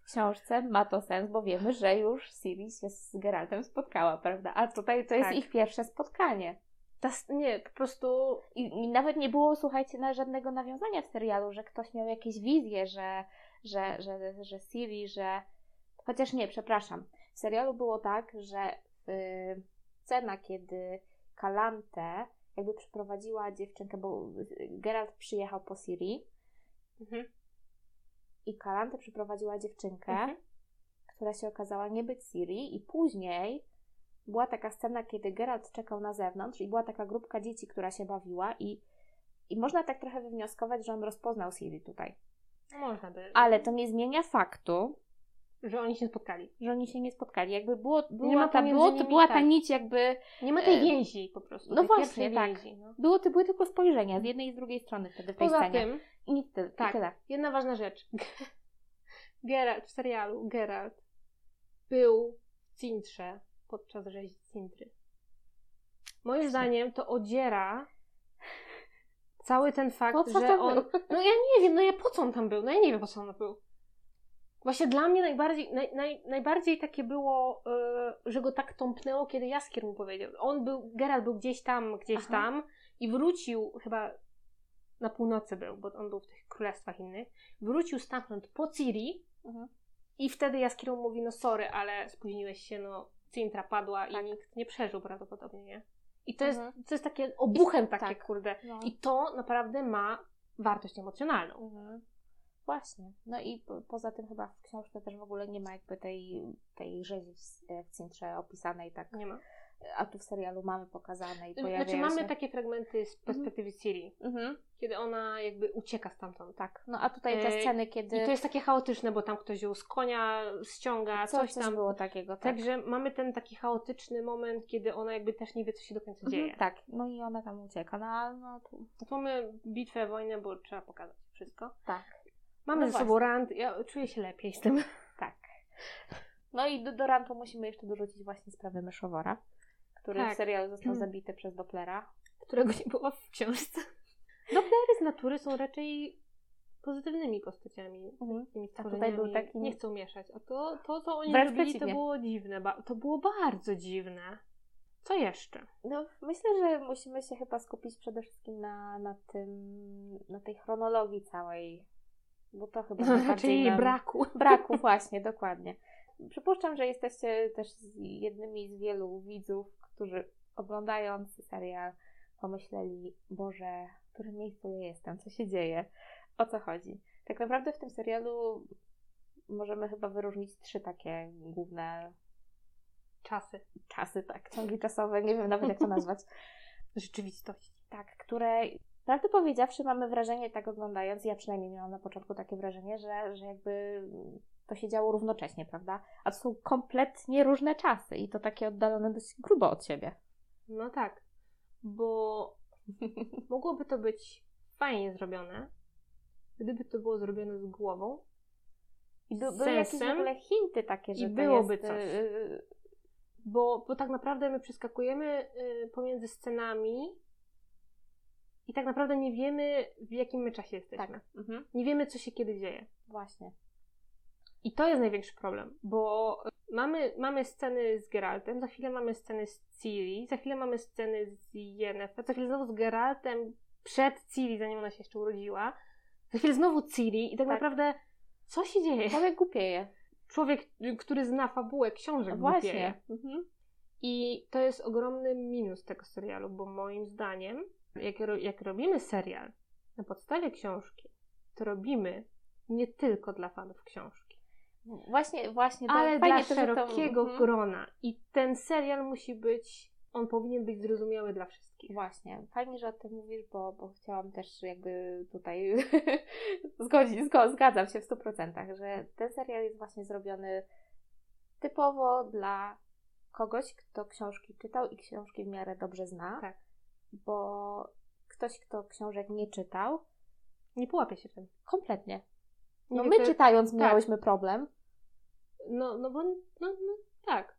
Speaker 1: W książce ma to sens, bo wiemy, że już Ciri się z Geraltem spotkała, prawda? A tutaj to jest
Speaker 2: Tak.
Speaker 1: ich pierwsze spotkanie.
Speaker 2: Ta, nie, po prostu
Speaker 1: I, I nawet nie było, słuchajcie, na żadnego nawiązania w serialu, że ktoś miał jakieś wizje, że, że, że, że Siri, że. Chociaż nie, przepraszam. W serialu było tak, że y, scena, kiedy Kalante jakby przyprowadziła dziewczynkę, bo Geralt przyjechał po Siri
Speaker 2: Mhm.
Speaker 1: i Kalante przyprowadziła dziewczynkę,
Speaker 2: Mhm.
Speaker 1: która się okazała nie być Siri i później była taka scena, kiedy Geralt czekał na zewnątrz i była taka grupka dzieci, która się bawiła i, i można tak trochę wywnioskować, że on rozpoznał Siri tutaj.
Speaker 2: można by.
Speaker 1: Ale to nie zmienia faktu,
Speaker 2: Że oni się spotkali.
Speaker 1: że oni się nie spotkali. Jakby było, była, ta, było,
Speaker 2: nimi,
Speaker 1: była ta nić jakby,
Speaker 2: Nie ma tej
Speaker 1: E,
Speaker 2: więzi po prostu.
Speaker 1: no właśnie, tak.
Speaker 2: Więzi, no.
Speaker 1: było, to były tylko spojrzenia z jednej i z drugiej strony wtedy w tej
Speaker 2: Poza
Speaker 1: scenie.
Speaker 2: tym,
Speaker 1: I nic ty,
Speaker 2: tak.
Speaker 1: tyle.
Speaker 2: jedna ważna rzecz. Geralt w serialu, Geralt był w Cintrze podczas rzezi Cintry. Moim zdaniem to odziera cały ten fakt, że on...
Speaker 1: był?
Speaker 2: No ja nie wiem, no ja po co on tam był? No ja nie wiem, po co on był. Właśnie dla mnie najbardziej, naj, naj, najbardziej takie było, e, że go tak tąpnęło, kiedy Jaskier mu powiedział. On był, Geralt był gdzieś tam, gdzieś
Speaker 1: Aha.
Speaker 2: tam i wrócił, chyba na północy był, bo on był w tych królestwach innych, wrócił stamtąd po Ciri
Speaker 1: Mhm.
Speaker 2: i wtedy Jaskier mu mówi, no sorry, ale spóźniłeś się, no Cintra padła
Speaker 1: Tak.
Speaker 2: i nikt nie przeżył prawdopodobnie, nie? I to, jest,
Speaker 1: Mhm.
Speaker 2: to jest takie obuchem takie,
Speaker 1: tak.
Speaker 2: kurde.
Speaker 1: No.
Speaker 2: I to naprawdę ma wartość emocjonalną.
Speaker 1: Mhm. Właśnie. No i po, poza tym chyba w książce też w ogóle nie ma jakby tej, tej rzezi w, w Cintrze opisanej tak,
Speaker 2: Nie ma.
Speaker 1: a tu w serialu mamy pokazane i
Speaker 2: Znaczy
Speaker 1: pojawiają
Speaker 2: mamy
Speaker 1: się...
Speaker 2: takie fragmenty z perspektywy Ciri,
Speaker 1: Mhm.
Speaker 2: kiedy ona jakby ucieka stamtąd.
Speaker 1: Tak, no a tutaj te
Speaker 2: E,
Speaker 1: sceny, kiedy
Speaker 2: I to jest takie chaotyczne, bo tam ktoś ją z konia ściąga,
Speaker 1: co,
Speaker 2: coś
Speaker 1: coś
Speaker 2: tam.
Speaker 1: było takiego, tak.
Speaker 2: Także mamy ten taki chaotyczny moment, kiedy ona jakby też nie wie, co się do końca dzieje.
Speaker 1: Mhm, tak, no i ona tam ucieka, no, no tu,
Speaker 2: No to mamy bitwę, wojnę, bo trzeba pokazać wszystko.
Speaker 1: tak,
Speaker 2: Mamy
Speaker 1: No
Speaker 2: ze sobą rand, ja czuję się lepiej z tym.
Speaker 1: tak. No i do, do rantu musimy jeszcze dorzucić właśnie sprawę myszowora, który
Speaker 2: Tak.
Speaker 1: w serialu został
Speaker 2: Mhm.
Speaker 1: zabity przez Dopplera.
Speaker 2: którego nie było w książce. Dopplery z natury są raczej pozytywnymi postaciami.
Speaker 1: Mhm. A tutaj był taki-
Speaker 2: Nie chcą mieszać. A to, to co oni
Speaker 1: Wręcz
Speaker 2: robili, to
Speaker 1: przeciwnie.
Speaker 2: było dziwne. To było bardzo dziwne. Co jeszcze?
Speaker 1: No, myślę, że musimy się chyba skupić przede wszystkim na, na tym, na tej chronologii całej, bo to chyba najbardziej
Speaker 2: Raczej jej
Speaker 1: nam-
Speaker 2: braku.
Speaker 1: Braku, właśnie, dokładnie. Przypuszczam, że jesteście też jednymi z wielu widzów, którzy oglądając serial pomyśleli, Boże, w którym miejscu ja jestem, co się dzieje, o co chodzi. Tak naprawdę w tym serialu możemy chyba wyróżnić trzy takie główne
Speaker 2: Czasy.
Speaker 1: czasy, tak, ciągi czasowe, nie wiem nawet jak to nazwać.
Speaker 2: Rzeczywistości.
Speaker 1: Tak, które prawdę powiedziawszy mamy wrażenie, tak oglądając, ja przynajmniej miałam na początku takie wrażenie, że, że jakby to się działo równocześnie, prawda? A to są kompletnie różne czasy i to takie oddalone dość grubo od siebie.
Speaker 2: No tak. Bo mogłoby to być fajnie zrobione, gdyby to było zrobione z głową.
Speaker 1: I by, były jakieś w ogóle hinty takie, że
Speaker 2: I byłoby
Speaker 1: jest,
Speaker 2: coś.
Speaker 1: y,
Speaker 2: Bo, bo tak naprawdę my przeskakujemy y, pomiędzy scenami i tak naprawdę nie wiemy, w jakim my czasie jesteśmy.
Speaker 1: Tak. Mhm.
Speaker 2: Nie wiemy, co się kiedy dzieje.
Speaker 1: Właśnie.
Speaker 2: I to jest największy problem, bo mamy, mamy sceny z Geraltem, za chwilę mamy sceny z Ciri, za chwilę mamy sceny z Yennefer, za chwilę znowu z Geraltem przed Ciri, zanim ona się jeszcze urodziła, za chwilę znowu Ciri i tak,
Speaker 1: Tak.
Speaker 2: naprawdę co się dzieje?
Speaker 1: Człowiek głupieje.
Speaker 2: Człowiek, który zna fabułę książek głupieje.
Speaker 1: Właśnie. Mhm.
Speaker 2: I to jest ogromny minus tego serialu, bo moim zdaniem, jak, jak robimy serial na podstawie książki, to robimy nie tylko dla fanów książki,
Speaker 1: Właśnie, właśnie. To
Speaker 2: ale dla
Speaker 1: to, że to-
Speaker 2: szerokiego
Speaker 1: mhm.
Speaker 2: grona. I ten serial musi być, on powinien być zrozumiały dla wszystkich.
Speaker 1: Właśnie, fajnie, że o tym mówisz, bo, bo chciałam też jakby tutaj zgodzić, zgo, zgadzam się w 100%, że ten serial jest właśnie zrobiony typowo dla kogoś, kto książki czytał i książki w miarę dobrze zna,
Speaker 2: Tak.
Speaker 1: Bo ktoś, kto książek nie czytał,
Speaker 2: Nie połapie się w tym.
Speaker 1: kompletnie.
Speaker 2: Nie
Speaker 1: No my czytając
Speaker 2: tak.
Speaker 1: miałyśmy problem.
Speaker 2: No, no bo, no, no tak.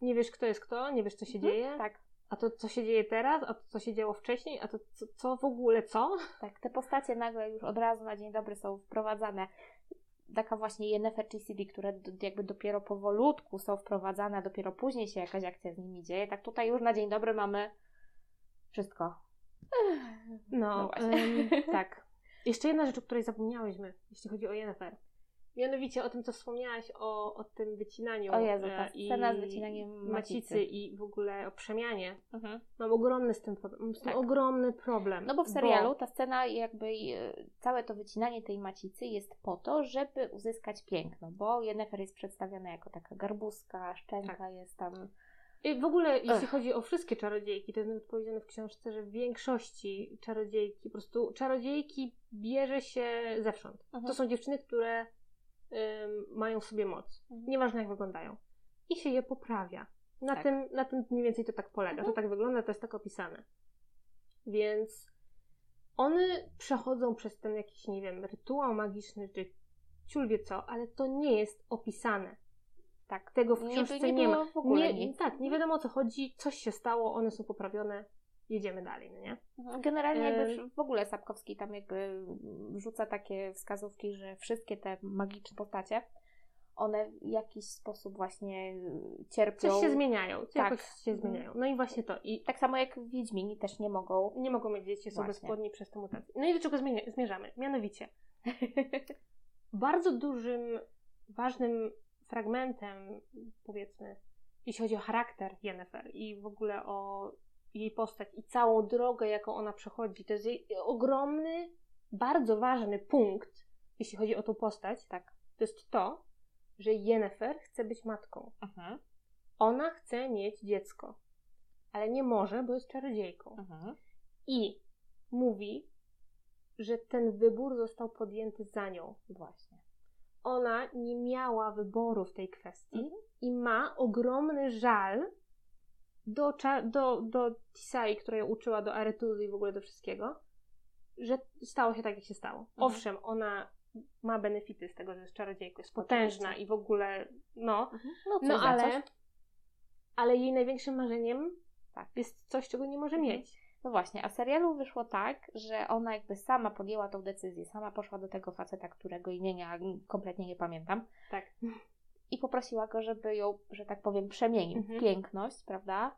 Speaker 2: Nie wiesz, kto jest kto, nie wiesz, co się
Speaker 1: Mhm,
Speaker 2: dzieje,
Speaker 1: Tak,
Speaker 2: a to, co się dzieje teraz, a to, co się działo wcześniej, a to, co, co w ogóle, co?
Speaker 1: tak. Te postacie nagle już od razu na dzień dobry są wprowadzane. Taka właśnie Yennefer czy Ciri, które jakby dopiero powolutku są wprowadzane, a dopiero później się jakaś akcja z nimi dzieje. Tak tutaj już na dzień dobry mamy wszystko.
Speaker 2: No,
Speaker 1: No
Speaker 2: tak. Jeszcze jedna rzecz, o której zapomniałyśmy, jeśli chodzi o Yennefer. Mianowicie o tym, co wspomniałaś o, o tym wycinaniu.
Speaker 1: O Jezu, ta
Speaker 2: e, i
Speaker 1: scena z wycinaniem macicy.
Speaker 2: i w ogóle o przemianie.
Speaker 1: Mhm.
Speaker 2: Mam ogromny z tym problem. Mam z tym
Speaker 1: Tak.
Speaker 2: ogromny problem.
Speaker 1: No bo w serialu ta scena, jakby e, całe to wycinanie tej macicy jest po to, żeby uzyskać piękno, bo Yennefer jest przedstawiona jako taka garbuska, szczęka
Speaker 2: Tak.
Speaker 1: jest tam.
Speaker 2: W ogóle, jeśli
Speaker 1: Ech.
Speaker 2: chodzi o wszystkie czarodziejki, to jest nawet powiedziane w książce, że w większości czarodziejki, po prostu czarodziejki bierze się zewsząd.
Speaker 1: Mhm.
Speaker 2: To są dziewczyny, które ym, mają w sobie moc.
Speaker 1: Mhm.
Speaker 2: Nieważne jak wyglądają. I się je poprawia. Na,
Speaker 1: Tak.
Speaker 2: tym, na tym mniej więcej to tak polega.
Speaker 1: Mhm.
Speaker 2: To tak wygląda, to jest tak opisane. Więc one przechodzą przez ten jakiś, nie wiem, rytuał magiczny, czy ciul wie co, ale to nie jest opisane. Tak, tego w
Speaker 1: Nie,
Speaker 2: książce
Speaker 1: nie,
Speaker 2: nie,
Speaker 1: było
Speaker 2: ma.
Speaker 1: w ogóle
Speaker 2: nie,
Speaker 1: nic.
Speaker 2: tak, nie wiadomo o co chodzi, coś się stało, one są poprawione, jedziemy dalej, no nie?
Speaker 1: Generalnie jakby w- ogóle Sapkowski tam jakby rzuca takie wskazówki, że wszystkie te magiczne postacie, one w jakiś sposób właśnie y, cierpią.
Speaker 2: Coś się zmieniają,
Speaker 1: Tak.
Speaker 2: się
Speaker 1: Mhm.
Speaker 2: zmieniają. No i właśnie to. I
Speaker 1: Tak samo jak Wiedźmini też nie mogą.
Speaker 2: nie mogą mieć dzieci, są
Speaker 1: Właśnie.
Speaker 2: bezpłodni przez te mutacje. No i do czego zmienia- zmierzamy? Mianowicie, bardzo dużym, ważnym fragmentem, powiedzmy, jeśli chodzi o charakter Yennefer i w ogóle o jej postać i całą drogę, jaką ona przechodzi, to jest jej ogromny, bardzo ważny punkt, jeśli chodzi o tą postać, tak, to jest to, że Yennefer chce być matką.
Speaker 1: Mhm.
Speaker 2: Ona chce mieć dziecko, ale nie może, bo jest czarodziejką.
Speaker 1: Mhm.
Speaker 2: I mówi, że ten wybór został podjęty za nią.
Speaker 1: Właśnie.
Speaker 2: Ona nie miała wyboru w tej kwestii
Speaker 1: Mhm.
Speaker 2: i ma ogromny żal do, do, do Tisai, która ją uczyła, do Aretuzy i w ogóle do wszystkiego, że stało się tak, jak się stało. Owszem, ona ma benefity z tego, że jest czarodziejką, jest potężna
Speaker 1: Oczywiście.
Speaker 2: i w ogóle, no,
Speaker 1: Mhm. No,
Speaker 2: no ale, ale jej największym marzeniem
Speaker 1: Tak.
Speaker 2: jest coś, czego nie może
Speaker 1: Mhm.
Speaker 2: mieć.
Speaker 1: No właśnie, a w serialu wyszło tak, że ona jakby sama podjęła tą decyzję, sama poszła do tego faceta, którego imienia kompletnie nie pamiętam
Speaker 2: Tak.
Speaker 1: i poprosiła go, żeby ją, że tak powiem, przemienił
Speaker 2: Mhm.
Speaker 1: piękność, prawda?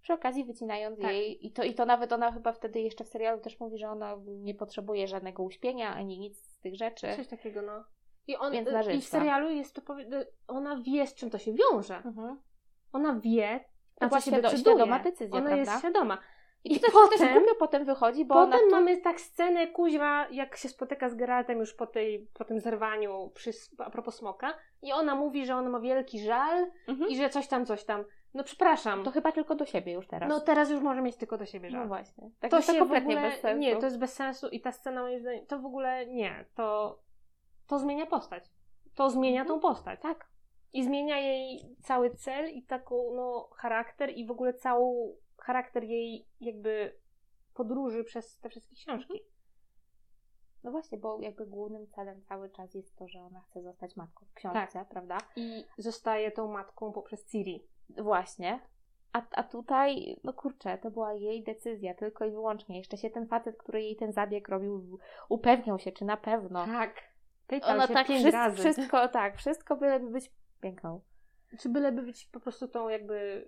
Speaker 1: Przy okazji wycinając
Speaker 2: Tak.
Speaker 1: jej, i to, i to nawet ona chyba wtedy jeszcze w serialu też mówi, że ona nie potrzebuje żadnego uśpienia ani nic z tych rzeczy.
Speaker 2: Coś takiego, no. I, on,
Speaker 1: Więc
Speaker 2: I w serialu jest to, powie- ona wie, z czym to się wiąże.
Speaker 1: Mhm.
Speaker 2: Ona wie, na co się
Speaker 1: świado-
Speaker 2: decyduje.
Speaker 1: świadoma decyzja,
Speaker 2: Ona
Speaker 1: prawda?
Speaker 2: jest świadoma.
Speaker 1: I,
Speaker 2: I
Speaker 1: to
Speaker 2: potem-
Speaker 1: też głupio potem wychodzi, bo
Speaker 2: Potem mamy tak scenę kuźma, jak się spotyka z Geraltem już po, tej, po tym zerwaniu przy, a propos smoka i ona mówi, że ona ma wielki żal
Speaker 1: Mhm.
Speaker 2: i że coś tam, coś tam. No przepraszam.
Speaker 1: To chyba tylko do siebie już teraz.
Speaker 2: no teraz już może mieć tylko do siebie żal.
Speaker 1: No właśnie. Tak
Speaker 2: to
Speaker 1: jest to
Speaker 2: się
Speaker 1: kompletnie
Speaker 2: ogóle,
Speaker 1: bez sensu.
Speaker 2: Nie, to jest bez sensu i ta scena moim zdaniem, to w ogóle nie. To, to zmienia postać. To zmienia
Speaker 1: Mhm.
Speaker 2: tą postać. Tak. I zmienia jej cały cel i taką, no, charakter i w ogóle cały charakter jej jakby podróży przez te wszystkie książki.
Speaker 1: No właśnie, bo jakby głównym celem cały czas jest to, że ona chce zostać matką w książce,
Speaker 2: Tak.
Speaker 1: prawda?
Speaker 2: I zostaje tą matką poprzez Ciri.
Speaker 1: Właśnie. A, a tutaj, no kurczę, to była jej decyzja, tylko i wyłącznie. Jeszcze się ten facet, który jej ten zabieg robił, upewniał się, czy na pewno.
Speaker 2: Tak. Pytał
Speaker 1: Ona
Speaker 2: się
Speaker 1: tak
Speaker 2: pięć
Speaker 1: wszystko,
Speaker 2: razy.
Speaker 1: wszystko, tak, wszystko byleby być piękną.
Speaker 2: Czy byleby być po prostu tą jakby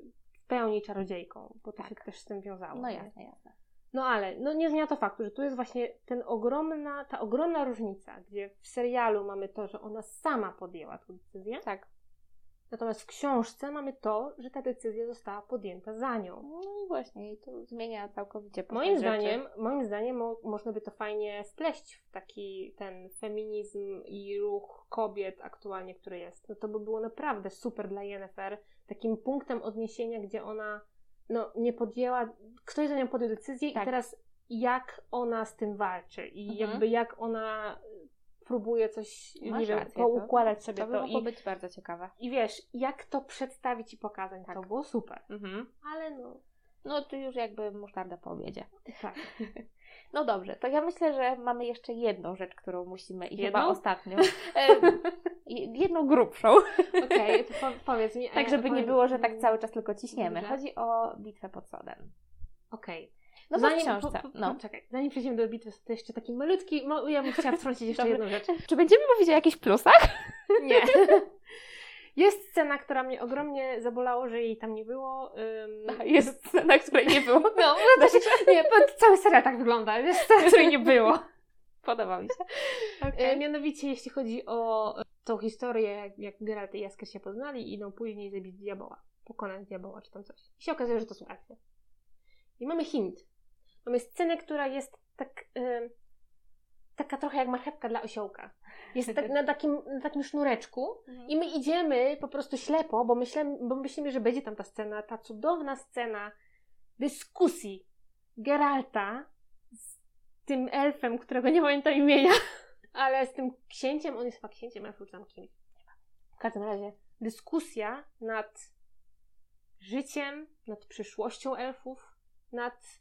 Speaker 2: pełni czarodziejką, bo to
Speaker 1: Tak.
Speaker 2: się też z tym wiązało.
Speaker 1: No
Speaker 2: nie?
Speaker 1: jasne, jasne.
Speaker 2: No ale no nie zmienia to faktu, że tu jest właśnie ten ogromna, ta ogromna różnica, gdzie w serialu mamy to, że ona sama podjęła tę decyzję,
Speaker 1: Tak.
Speaker 2: natomiast w książce mamy to, że ta decyzja została podjęta za nią.
Speaker 1: No i właśnie, i to zmienia całkowicie
Speaker 2: Moim
Speaker 1: rzeczy.
Speaker 2: zdaniem, moim zdaniem mo- można by to fajnie spleść w taki ten feminizm i ruch kobiet aktualnie, który jest. No to by było naprawdę super dla Yennefer, takim punktem odniesienia, gdzie ona no, nie podjęła, ktoś za nią podjął decyzję
Speaker 1: Tak.
Speaker 2: i teraz jak ona z tym walczy i
Speaker 1: Mhm.
Speaker 2: jakby jak ona próbuje coś,
Speaker 1: Masz
Speaker 2: nie wiem,
Speaker 1: rację,
Speaker 2: poukładać sobie
Speaker 1: To by
Speaker 2: to,
Speaker 1: mogło
Speaker 2: i,
Speaker 1: być bardzo ciekawe.
Speaker 2: i wiesz, jak to przedstawić i pokazać,
Speaker 1: Tak.
Speaker 2: to było super.
Speaker 1: Mhm.
Speaker 2: Ale no,
Speaker 1: No tu już jakby musztarda po obiedzie.
Speaker 2: tak.
Speaker 1: No dobrze, to ja myślę, że mamy jeszcze jedną rzecz, którą musimy i chyba
Speaker 2: Jedną?
Speaker 1: ostatnią. E, jedną grubszą.
Speaker 2: Okej, to po, powiedz mi.
Speaker 1: Tak, żeby nie było, że tak cały czas tylko ciśniemy. Chodzi o bitwę pod sodem.
Speaker 2: Okej.
Speaker 1: No bo w książce.
Speaker 2: Po, po,
Speaker 1: No.
Speaker 2: Czekaj, zanim przejdziemy do bitwy, to jeszcze taki malutki, ja bym chciała wtrącić jeszcze jedną rzecz.
Speaker 1: Czy będziemy mówić o jakichś plusach?
Speaker 2: Nie. Jest scena, która mnie ogromnie zabolało, że jej tam nie było. ym,
Speaker 1: Jest scena, której nie było.
Speaker 2: No, no to się, nie, cały serial tak wygląda. Jest scena, której nie było.
Speaker 1: Podoba mi się.
Speaker 2: E, mianowicie, jeśli chodzi o e, tą historię, jak, jak Geralt i Jaskier się poznali i idą później zabić diaboła, pokonać diaboła czy tam coś. I się okazuje, że to są elfy. I mamy hint. Mamy scenę, która jest tak... em, taka trochę jak marchewka dla osiołka. Jest tak na takim, na takim sznureczku i my idziemy po prostu ślepo, bo myślimy, bo myślimy, że będzie tam ta scena, ta cudowna scena dyskusji Geralta z tym elfem, którego nie pamiętam imienia, ale z tym księciem, on jest chyba księciem elfów, czy tam kimś. W każdym razie dyskusja nad życiem, nad przyszłością elfów, nad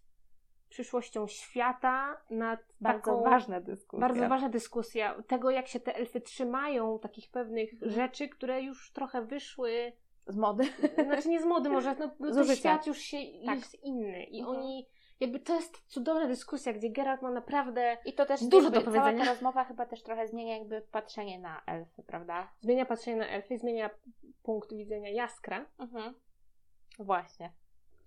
Speaker 2: przyszłością świata, nad
Speaker 1: Bardzo
Speaker 2: taką...
Speaker 1: ważna dyskusja.
Speaker 2: Bardzo ważna dyskusja tego, jak się te elfy trzymają, takich pewnych
Speaker 1: Mhm.
Speaker 2: rzeczy, które już trochę wyszły,
Speaker 1: Z mody.
Speaker 2: znaczy nie z mody może, no, no ten świat już się,
Speaker 1: Tak.
Speaker 2: jest inny i
Speaker 1: Mhm.
Speaker 2: oni, jakby to jest cudowna dyskusja, gdzie Geralt ma naprawdę,
Speaker 1: I to też
Speaker 2: Dużo do
Speaker 1: Cała
Speaker 2: powiedzenia.
Speaker 1: ta rozmowa chyba też trochę zmienia jakby patrzenie na elfy, prawda?
Speaker 2: zmienia patrzenie na elfy, zmienia punkt widzenia Jaskra,
Speaker 1: Mhm. Właśnie.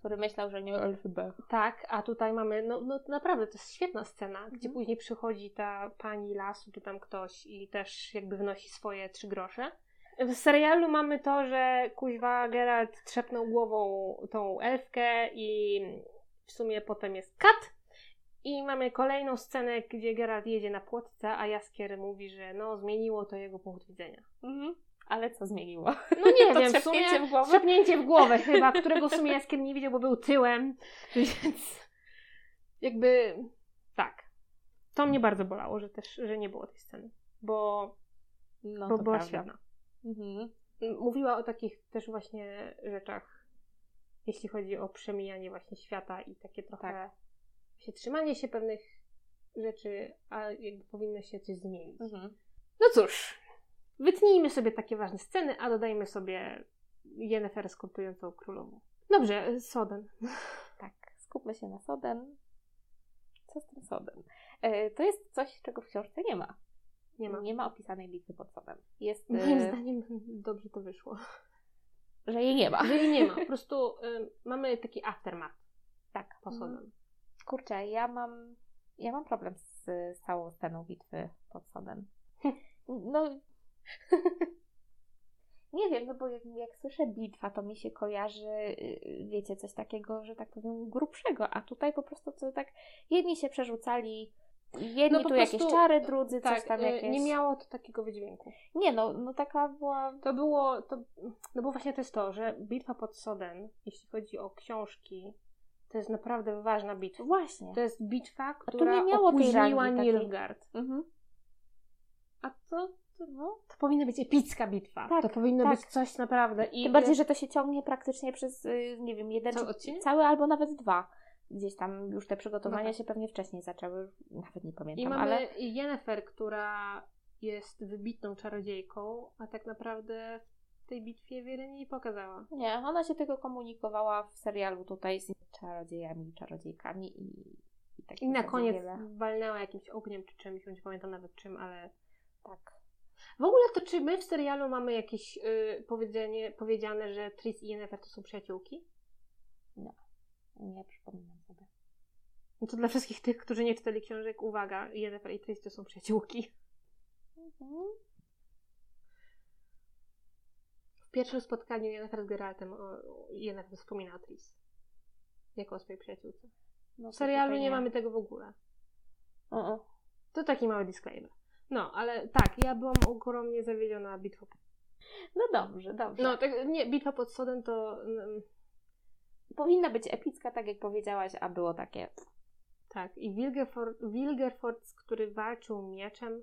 Speaker 1: Który myślał, że nie elfy B.
Speaker 2: tak, a tutaj mamy, no, no naprawdę to jest świetna scena, gdzie
Speaker 1: Mhm.
Speaker 2: później przychodzi ta pani lasu, czy tam ktoś i też jakby wnosi swoje trzy grosze. W serialu mamy to, że kuźwa Geralt trzepnął głową tą elfkę i w sumie potem jest kat. I mamy kolejną scenę, gdzie Geralt jedzie na płotce, a Jaskier mówi, że no zmieniło to jego punkt widzenia.
Speaker 1: Mhm. Ale co zmieniło?
Speaker 2: No nie
Speaker 1: To
Speaker 2: wiem, w sumie
Speaker 1: w głowę?
Speaker 2: trzepnięcie w głowę chyba, którego w sumie Jaskier nie widział, bo był tyłem, więc jakby tak. To mnie bardzo bolało, że też, że nie było tej sceny, bo,
Speaker 1: No
Speaker 2: bo
Speaker 1: to
Speaker 2: była świetna.
Speaker 1: Mhm.
Speaker 2: Mówiła o takich też właśnie rzeczach, jeśli chodzi o przemijanie właśnie świata i takie trochę
Speaker 1: Tak.
Speaker 2: się trzymanie się pewnych rzeczy, a jakby powinno się coś zmienić.
Speaker 1: Mhm.
Speaker 2: No cóż, wytnijmy sobie takie ważne sceny, a dodajmy sobie Yennefer skortującą królową. Dobrze, Soden.
Speaker 1: Tak, skupmy się na Soden. Co z tym Soden? E, to jest coś, czego w książce nie ma.
Speaker 2: Nie ma.
Speaker 1: Nie ma opisanej bitwy pod Sodem. Jest,
Speaker 2: Moim
Speaker 1: e,
Speaker 2: zdaniem dobrze to wyszło.
Speaker 1: że jej nie ma.
Speaker 2: Że jej nie ma. Po prostu y, mamy taki aftermath
Speaker 1: Tak.
Speaker 2: po
Speaker 1: Mhm.
Speaker 2: Soden.
Speaker 1: Kurczę, ja mam, ja mam problem z, z całą sceną bitwy pod Sodem. No, nie wiem, no bo jak, jak słyszę bitwa, to mi się kojarzy, yy, wiecie, coś takiego, że tak powiem, grubszego, a tutaj po prostu to tak, jedni się przerzucali, jedni
Speaker 2: No
Speaker 1: tu jakieś
Speaker 2: prostu,
Speaker 1: czary, drudzy coś
Speaker 2: Tak,
Speaker 1: tam
Speaker 2: y,
Speaker 1: jakieś...
Speaker 2: nie miało to takiego wydźwięku.
Speaker 1: Nie no, no taka była...
Speaker 2: To było, to, no bo właśnie to jest to, że bitwa pod Soden, jeśli chodzi o książki, to jest naprawdę ważna bitwa.
Speaker 1: Właśnie.
Speaker 2: To jest bitwa,
Speaker 1: tu
Speaker 2: która
Speaker 1: nie miało
Speaker 2: opóźniła. Nilfgaard.
Speaker 1: Mhm.
Speaker 2: A to,
Speaker 1: No.
Speaker 2: to powinna być epicka bitwa.
Speaker 1: Tak,
Speaker 2: to powinno
Speaker 1: tak.
Speaker 2: być coś naprawdę. I
Speaker 1: Tym bardziej, że to się ciągnie praktycznie przez, y, nie wiem, jeden
Speaker 2: Cały
Speaker 1: czy cały albo nawet dwa. Gdzieś tam już te przygotowania
Speaker 2: No tak.
Speaker 1: się pewnie wcześniej zaczęły, nawet nie
Speaker 2: I
Speaker 1: pamiętam,
Speaker 2: mamy
Speaker 1: ale
Speaker 2: Yennefer, która jest wybitną czarodziejką, a tak naprawdę w tej bitwie wiele nie pokazała.
Speaker 1: Nie, ona się tylko komunikowała w serialu tutaj z czarodziejami, czarodziejkami i, i tak
Speaker 2: I na koniec
Speaker 1: wiele.
Speaker 2: walnęła jakimś ogniem czy czymś, nie pamiętam nawet czym, ale...
Speaker 1: Tak.
Speaker 2: W ogóle to czy my w serialu mamy jakieś y, powiedzenie, powiedziane, że Tris i Yennefer to są przyjaciółki?
Speaker 1: Nie przypominam sobie.
Speaker 2: No to dla wszystkich tych, którzy nie czytali książek, uwaga, Yennefer i Tris to są przyjaciółki.
Speaker 1: Mhm.
Speaker 2: W pierwszym spotkaniu Yennefer z Geraltem o, Yennefer wspomina o Tris. Jako o swojej przyjaciółce.
Speaker 1: No,
Speaker 2: W serialu
Speaker 1: tutaj
Speaker 2: nie mamy tego w ogóle.
Speaker 1: O, o.
Speaker 2: To taki mały disclaimer. No, ale tak, ja byłam ogromnie zawiedziona bitwą.
Speaker 1: No dobrze, dobrze.
Speaker 2: No, tak, nie, bitwa pod sodem to... mm,
Speaker 1: Powinna być epicka, tak jak powiedziałaś, a było takie.
Speaker 2: Tak, i Wilgerford, Wilgerford który walczył mieczem.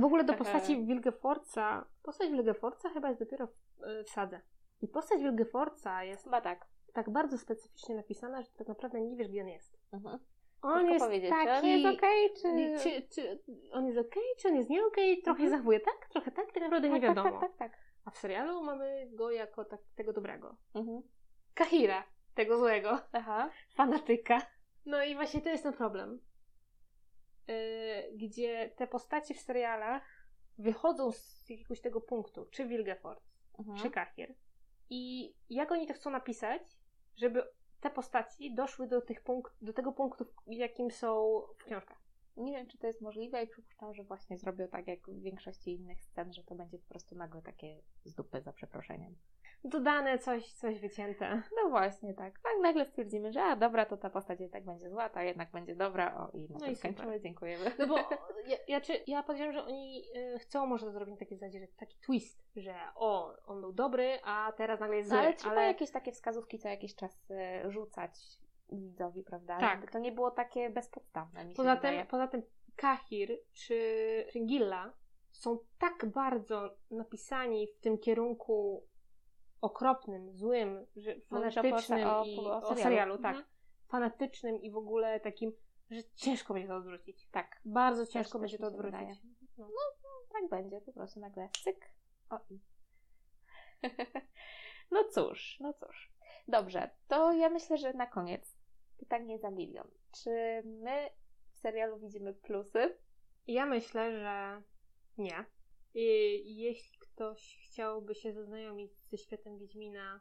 Speaker 2: W ogóle do postaci Wilgefortza, postać Wilgefortza chyba jest dopiero w, e, w sadze. I postać Wilgefortza jest
Speaker 1: Chyba tak.
Speaker 2: tak bardzo specyficznie napisana, że tak naprawdę nie wiesz, gdzie on jest.
Speaker 1: Mhm.
Speaker 2: On jest
Speaker 1: powiedzieć,
Speaker 2: taki...
Speaker 1: czy on jest okej, czy...
Speaker 2: czy... Czy on jest okej, czy on jest nie okej, trochę
Speaker 1: Mhm.
Speaker 2: zachowuje tak, trochę tak, tak naprawdę nie
Speaker 1: tak,
Speaker 2: wiadomo.
Speaker 1: Tak, tak, tak, tak.
Speaker 2: A w serialu mamy go jako tak, tego dobrego.
Speaker 1: Mhm.
Speaker 2: Kahira, tego złego.
Speaker 1: Aha.
Speaker 2: fanatyka. No i właśnie to jest ten problem. Yy, gdzie te postacie w serialach wychodzą z jakiegoś tego punktu, czy Wilgefort,
Speaker 1: Mhm.
Speaker 2: czy Kahir. I jak oni to chcą napisać, żeby te postaci doszły do, tych punkt, do tego punktu, jakim są w książkach.
Speaker 1: Nie wiem, czy to jest możliwe i przypuszczam, że właśnie zrobią tak jak w większości innych scen, że to będzie po prostu nagle takie z dupy za przeproszeniem.
Speaker 2: Dodane coś, coś wycięte.
Speaker 1: No właśnie, tak. Tak nagle stwierdzimy, że a dobra, to ta postać jednak będzie zła, ta jednak będzie dobra, o i na
Speaker 2: No
Speaker 1: tym
Speaker 2: i
Speaker 1: skończymy, dziękujemy.
Speaker 2: No bo ja, ja, czy, ja podejrzewam, że oni y, chcą może zrobić na takiej zasadzie, że taki twist, że o, on był dobry, a teraz nagle jest
Speaker 1: No,
Speaker 2: zły.
Speaker 1: ale trzeba jakieś takie wskazówki co jakiś czas e, rzucać widzowi, prawda?
Speaker 2: Tak.
Speaker 1: Żeby to nie było takie bezpodstawne, mi się
Speaker 2: Poza tym, poza tym Kahir czy Fringilla są tak bardzo napisani w tym kierunku okropnym, złym, że fanatycznym
Speaker 1: o-
Speaker 2: i
Speaker 1: o
Speaker 2: o
Speaker 1: serialu.
Speaker 2: serialu, tak.
Speaker 1: Mhm.
Speaker 2: Fanatycznym i w ogóle takim, że ciężko będzie to odwrócić.
Speaker 1: Tak.
Speaker 2: Bardzo
Speaker 1: Też-
Speaker 2: ciężko
Speaker 1: też
Speaker 2: będzie
Speaker 1: mi
Speaker 2: to odwrócić.
Speaker 1: wydaje. No, tak będzie, po prostu nagle cyk. O i. no cóż, no cóż. Dobrze, to ja myślę, że na koniec pytanie za milion. Czy my w serialu widzimy plusy?
Speaker 2: Ja myślę, że nie. I jeśli ktoś chciałby się zaznajomić ze światem Wiedźmina,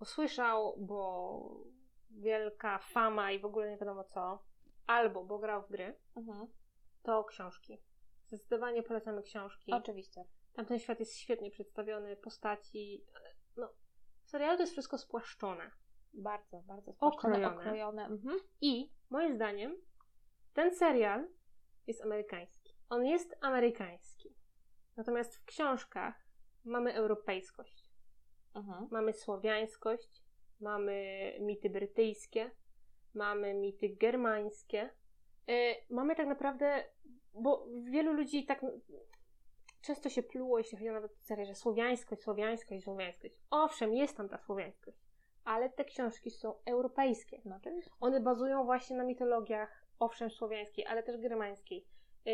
Speaker 2: usłyszał, bo wielka fama i w ogóle nie wiadomo co, albo bo grał w gry,
Speaker 1: Mhm.
Speaker 2: to książki. Zdecydowanie polecamy książki.
Speaker 1: Oczywiście.
Speaker 2: Tam ten świat jest świetnie przedstawiony, postaci. No, w serialu to jest wszystko spłaszczone.
Speaker 1: Bardzo, bardzo spłaszczone,
Speaker 2: Okrojone.
Speaker 1: okrojone. Mhm.
Speaker 2: I moim zdaniem ten serial jest amerykański. On jest amerykański. Natomiast w książkach mamy europejskość,
Speaker 1: Mhm.
Speaker 2: mamy słowiańskość, mamy mity brytyjskie, mamy mity germańskie. E, mamy tak naprawdę, bo wielu ludzi tak często się pluło, jeśli chodzi o nawet serię, że słowiańskość, słowiańskość, słowiańskość. Owszem, jest tam ta słowiańskość, ale te książki są europejskie.
Speaker 1: No.
Speaker 2: One bazują właśnie na mitologiach, owszem, słowiańskiej, ale też germańskiej. Yy,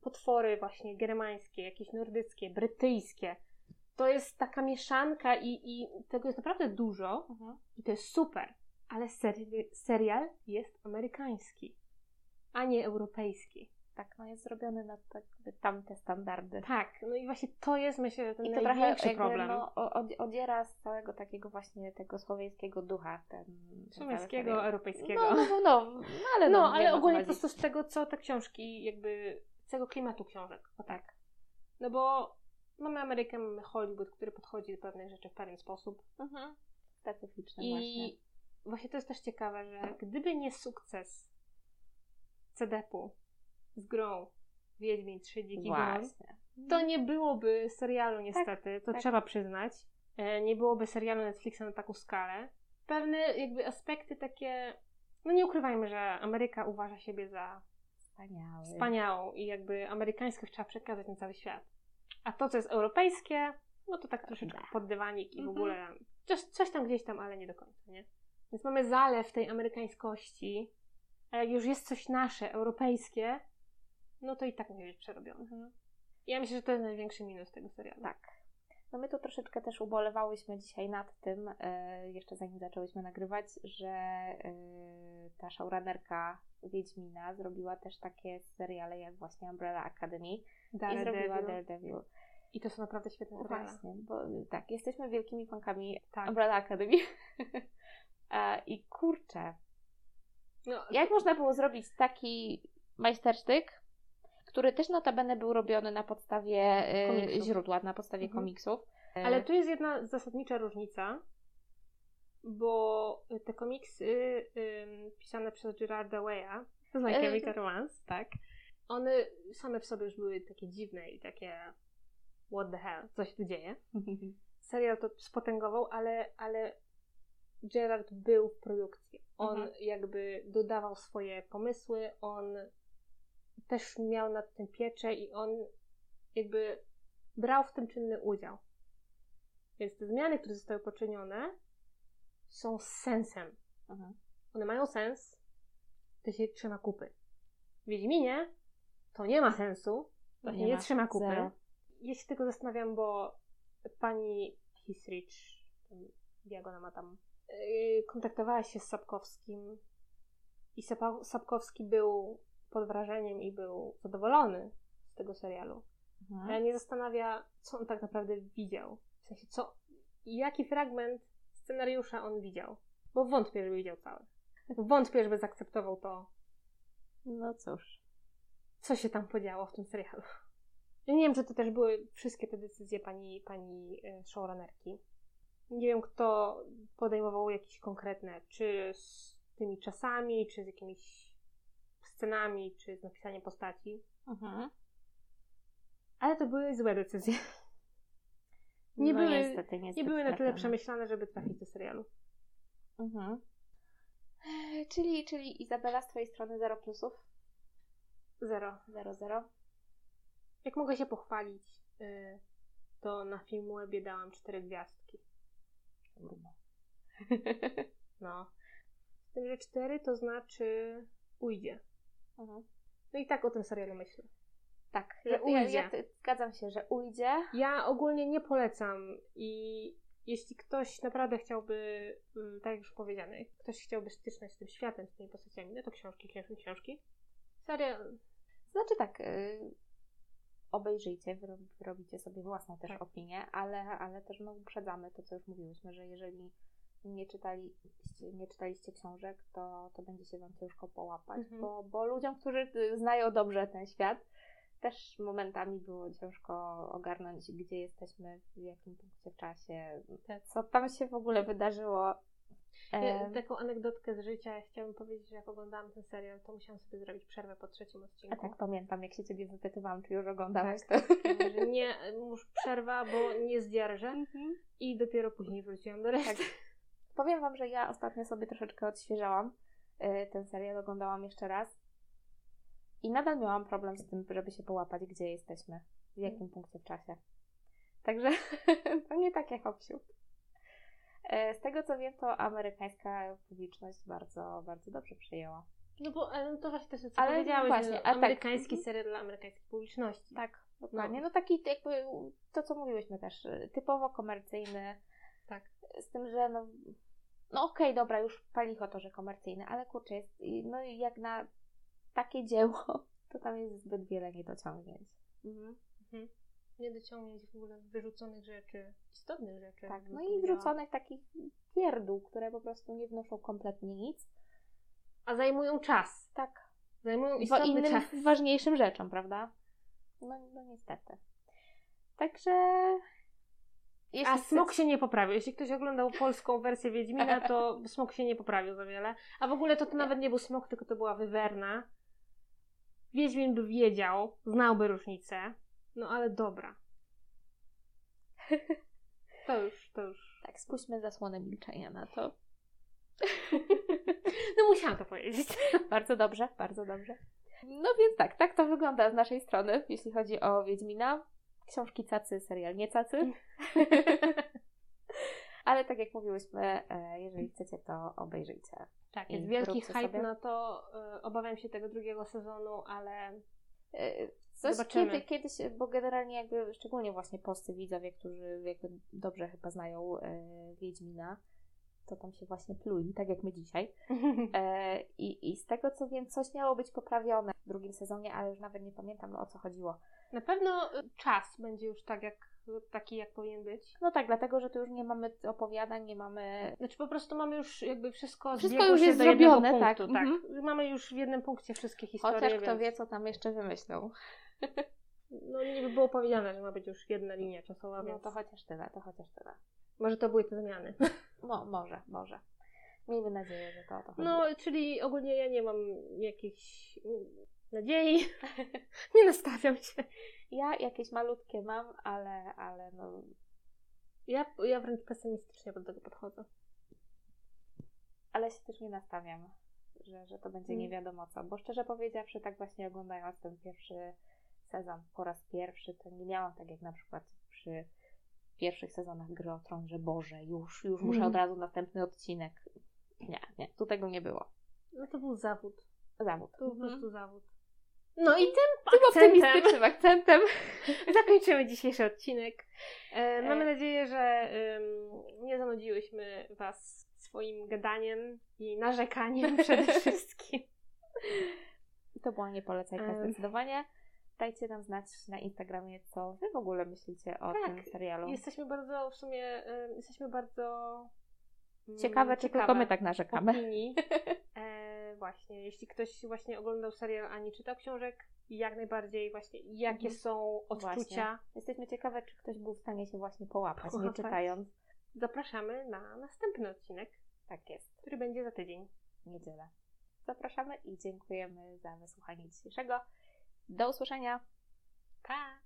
Speaker 2: potwory właśnie germańskie, jakieś nordyckie, brytyjskie. To jest taka mieszanka i, i tego jest naprawdę dużo
Speaker 1: Mhm.
Speaker 2: i to jest super, ale seri- serial jest amerykański, a nie europejski.
Speaker 1: Tak, no jest zrobiony na tak, tamte standardy.
Speaker 2: Tak, no i właśnie to jest myślę ten
Speaker 1: I to trochę
Speaker 2: największy
Speaker 1: jakby,
Speaker 2: problem.
Speaker 1: no, odziera z całego takiego właśnie tego słowiańskiego ducha. Ten,
Speaker 2: Słowiańskiego, europejskiego.
Speaker 1: No, no, no, no, ale,
Speaker 2: No,
Speaker 1: no,
Speaker 2: ale ogólnie po prostu z tego, co te książki, jakby z tego klimatu książek. O tak.
Speaker 1: Tak.
Speaker 2: No bo mamy Amerykę, mamy Hollywood, który podchodzi do pewnych rzeczy w pewien sposób.
Speaker 1: Mhm. Specyficzny
Speaker 2: I
Speaker 1: właśnie.
Speaker 2: właśnie. to jest też ciekawe, że gdyby nie sukces CDP-u z grą Wiedźmin 3 Dziki Gon, to nie byłoby serialu niestety, to
Speaker 1: tak.
Speaker 2: trzeba przyznać. E, Nie byłoby serialu Netflixa na taką skalę. Pewne jakby aspekty takie, no nie ukrywajmy, że Ameryka uważa siebie za
Speaker 1: Wspaniały.
Speaker 2: wspaniałą i jakby amerykańskość trzeba przekazać na cały świat. A to, co jest europejskie, no to tak troszeczkę pod dywanik i w
Speaker 1: Mhm.
Speaker 2: ogóle coś, coś tam gdzieś tam, ale nie do końca, nie? Więc mamy zalew tej amerykańskości, a jak już jest coś nasze, europejskie, no to i tak musi być przerobione.
Speaker 1: Mhm.
Speaker 2: Ja myślę, że to jest największy minus tego serialu.
Speaker 1: Tak. No my tu troszeczkę też ubolewałyśmy dzisiaj nad tym, e, jeszcze zanim zaczęłyśmy nagrywać, że e, ta showrunnerka Wiedźmina zrobiła też takie seriale jak właśnie Umbrella Academy i zrobiła Daredevil.
Speaker 2: I to są naprawdę świetne seriale.
Speaker 1: Właśnie, bo tak, jesteśmy wielkimi fankami
Speaker 2: Tak.
Speaker 1: Umbrella Academy. E, I kurczę,
Speaker 2: No,
Speaker 1: jak można było zrobić taki majstersztyk, który też notabene był robiony na podstawie e,
Speaker 2: Komiksów.
Speaker 1: źródła, na podstawie
Speaker 2: Mhm.
Speaker 1: komiksów. E,
Speaker 2: Ale tu jest jedna zasadnicza różnica, bo te komiksy pisane przez Gerarda Waya, z My Chemical Romance, tak, one same w sobie już były takie dziwne i takie what the hell, co się tu dzieje. Serial to spotęgował, ale, ale Gerard był w produkcji. On
Speaker 1: Mhm.
Speaker 2: jakby dodawał swoje pomysły, on też miał nad tym pieczę i on jakby brał w tym czynny udział. Więc te zmiany, które zostały poczynione, są z sensem.
Speaker 1: Mhm.
Speaker 2: One mają sens, to się trzyma kupy. W Wiedźminie to nie ma sensu, to się nie,
Speaker 1: ma.
Speaker 2: trzyma kupy.
Speaker 1: Zero.
Speaker 2: Ja się tylko zastanawiam, bo pani Hisrich, jak ona ma tam, yy, kontaktowała się z Sapkowskim i Sapkowski był pod wrażeniem i był zadowolony z tego serialu.
Speaker 1: Mhm.
Speaker 2: Ale mnie zastanawia, co on tak naprawdę widział. W sensie, co, jaki fragment scenariusza on widział. Bo wątpię, żeby widział cały. Wątpię, żeby zaakceptował to,
Speaker 1: No cóż.
Speaker 2: co się tam podziało w tym serialu. Ja nie wiem, czy to też były wszystkie te decyzje pani, pani e, showrunnerki. Nie wiem, kto podejmował jakieś konkretne, czy z tymi czasami, czy z jakimiś scenami, czy z napisaniem postaci.
Speaker 1: Mhm.
Speaker 2: Ale to były złe decyzje. Nie
Speaker 1: no
Speaker 2: były-
Speaker 1: niestety, niestety
Speaker 2: Nie były na tyle przemyślane, żeby trafić do serialu.
Speaker 1: Mhm. Czyli, czyli Izabela z Twojej strony 0 plusów?
Speaker 2: Zero.
Speaker 1: 0, 0.
Speaker 2: Jak mogę się pochwalić, y, to na Filmwebie dałam cztery gwiazdki. No. Z tym, że cztery to znaczy ujdzie.
Speaker 1: Mhm.
Speaker 2: No i tak o tym serialu myślę.
Speaker 1: Tak,
Speaker 2: Że
Speaker 1: ja, ja,
Speaker 2: ujdzie.
Speaker 1: ja ty- zgadzam się, że ujdzie.
Speaker 2: Ja ogólnie nie polecam i jeśli ktoś naprawdę chciałby, y, tak jak już powiedziane, ktoś chciałby styczność z tym światem, z tymi postaciami, no to książki, książki, książki. Serial,
Speaker 1: Znaczy tak, y, obejrzyjcie, wyrobicie sobie własną też
Speaker 2: Tak.
Speaker 1: opinię, ale, ale też no, uprzedzamy to, co już mówiłyśmy, że jeżeli nie, czytali, nie czytaliście książek, to, to będzie się Wam ciężko połapać,
Speaker 2: Mhm.
Speaker 1: bo, bo ludziom, którzy y, znają dobrze ten świat, też momentami było ciężko ogarnąć, gdzie jesteśmy, w jakim punkcie w czasie,
Speaker 2: Tak.
Speaker 1: co tam się w ogóle wydarzyło.
Speaker 2: Ja, taką anegdotkę z życia chciałabym powiedzieć, że jak oglądałam ten serial, to musiałam sobie zrobić przerwę po trzecim
Speaker 1: a
Speaker 2: odcinku.
Speaker 1: tak pamiętam, jak się Ciebie wypytywałam, czy już oglądałaś to.
Speaker 2: Mówię, że nie, już przerwa, bo nie zdzierżę. I dopiero później wróciłam do reszty.
Speaker 1: Tak. Powiem Wam, że ja ostatnio sobie troszeczkę odświeżałam y, ten serial, oglądałam jeszcze raz i nadal miałam problem z tym, żeby się połapać, gdzie jesteśmy, w jakim punkcie w czasie. Także to nie tak jak Owsiu. E, Z tego co wiem, to amerykańska publiczność bardzo, bardzo dobrze przyjęła.
Speaker 2: No bo ale no to właśnie też co
Speaker 1: Ale
Speaker 2: powiedziałeś,
Speaker 1: właśnie, tak.
Speaker 2: amerykański
Speaker 1: Mhm.
Speaker 2: serial dla amerykańskiej publiczności.
Speaker 1: Tak, dokładnie. No taki jakby to, co mówiłyśmy też, y, typowo komercyjny.
Speaker 2: Tak.
Speaker 1: Z tym, że no, no okej, dobra, już palicho to, że komercyjny, ale kurczę, jest, no i jak na takie dzieło, to tam jest zbyt wiele niedociągnięć. Mhm.
Speaker 2: Mhm. Nie dociągnięć w ogóle wyrzuconych rzeczy, istotnych rzeczy.
Speaker 1: Tak, no i wrzuconych takich pierdół, które po prostu nie wnoszą kompletnie nic.
Speaker 2: A zajmują czas.
Speaker 1: Tak.
Speaker 2: Zajmują
Speaker 1: Bo
Speaker 2: istotny
Speaker 1: innym
Speaker 2: czas.
Speaker 1: ważniejszym rzeczom, prawda? No, no niestety. Także...
Speaker 2: A smok się nie poprawił. Jeśli ktoś oglądał polską wersję Wiedźmina, to smok się nie poprawił za wiele. A w ogóle to, to nawet nie był smok, tylko to była wywerna. Wiedźmin by wiedział, znałby różnicę. No ale dobra. To już, to już.
Speaker 1: Tak, spuśćmy zasłonę milczenia na to.
Speaker 2: No musiałam to powiedzieć.
Speaker 1: Bardzo dobrze, bardzo dobrze. No więc tak, tak to wygląda z naszej strony, jeśli chodzi o Wiedźmina. Książki cacy, serial nie cacy. Ale tak jak mówiłyśmy, e, jeżeli chcecie, to obejrzyjcie.
Speaker 2: Tak, jest wielki hype
Speaker 1: sobie.
Speaker 2: na to. y, Obawiam się tego drugiego sezonu, ale
Speaker 1: E, Coś
Speaker 2: Zobaczymy.
Speaker 1: kiedy, kiedyś, bo generalnie jakby, szczególnie właśnie polscy widzowie, którzy jakby dobrze chyba znają e, Wiedźmina, to tam się właśnie pluli, tak jak my dzisiaj. E, i, I z tego co wiem, coś miało być poprawione w drugim sezonie, ale już nawet nie pamiętam o co chodziło.
Speaker 2: Na pewno y, czas będzie już tak jak, taki, jak powinien być.
Speaker 1: No tak, dlatego, że tu już nie mamy opowiadań, nie mamy...
Speaker 2: Znaczy po prostu mamy już jakby wszystko
Speaker 1: Wszystko już jest zrobione, tak.
Speaker 2: punktu, tak.
Speaker 1: Mhm.
Speaker 2: Mamy już w jednym punkcie wszystkie historie,
Speaker 1: Chociaż kto
Speaker 2: więc...
Speaker 1: wie, co tam jeszcze wymyślą.
Speaker 2: No nie by było powiedziane, że ma być już jedna linia czasowa,
Speaker 1: No
Speaker 2: więc
Speaker 1: to chociaż tyle, to chociaż tyle.
Speaker 2: może to były te zmiany.
Speaker 1: Mo, może, może. Miejmy nadzieję, że to o to chodzi.
Speaker 2: No, czyli ogólnie ja nie mam jakichś nadziei. nie nastawiam się.
Speaker 1: Ja jakieś malutkie mam, ale, ale no,
Speaker 2: Ja, ja wręcz pesymistycznie do tego podchodzę.
Speaker 1: ale się też nie nastawiam, że, że to będzie
Speaker 2: Mm.
Speaker 1: nie wiadomo co. Bo szczerze powiedziawszy, tak właśnie oglądając ten pierwszy sezon po raz pierwszy, to nie miałam tak jak na przykład przy pierwszych sezonach Gry o Tron, że Boże, już, już muszę
Speaker 2: Mhm.
Speaker 1: od razu następny odcinek. Nie, nie, tu tego nie było.
Speaker 2: No to był zawód.
Speaker 1: Zawód.
Speaker 2: To był po
Speaker 1: Mhm.
Speaker 2: prostu zawód. No i tym
Speaker 1: Tym
Speaker 2: akcentem
Speaker 1: optymistycznym akcentem.
Speaker 2: zakończymy dzisiejszy odcinek. E, mamy
Speaker 1: E.
Speaker 2: nadzieję, że em, nie zanudziłyśmy Was swoim gadaniem i narzekaniem przede wszystkim.
Speaker 1: To była niepolecajka
Speaker 2: Em.
Speaker 1: zdecydowanie. Dajcie nam znać na Instagramie, co Wy w ogóle myślicie o
Speaker 2: Tak,
Speaker 1: tym serialu.
Speaker 2: Jesteśmy bardzo, w sumie, em, jesteśmy bardzo mm,
Speaker 1: Ciekawe, czy tylko my tak narzekamy.
Speaker 2: opinii. Właśnie, jeśli ktoś właśnie oglądał serial, a nie czytał książek, jak najbardziej właśnie, jakie
Speaker 1: Mhm.
Speaker 2: są odczucia,
Speaker 1: Właśnie. Jesteśmy ciekawe, czy ktoś był w stanie się właśnie połapać, nie
Speaker 2: Połapać.
Speaker 1: czytając.
Speaker 2: zapraszamy na następny odcinek,
Speaker 1: Tak jest,
Speaker 2: który będzie za tydzień.
Speaker 1: niedzielę. Zapraszamy i dziękujemy za wysłuchanie dzisiejszego. Do usłyszenia.
Speaker 2: Pa!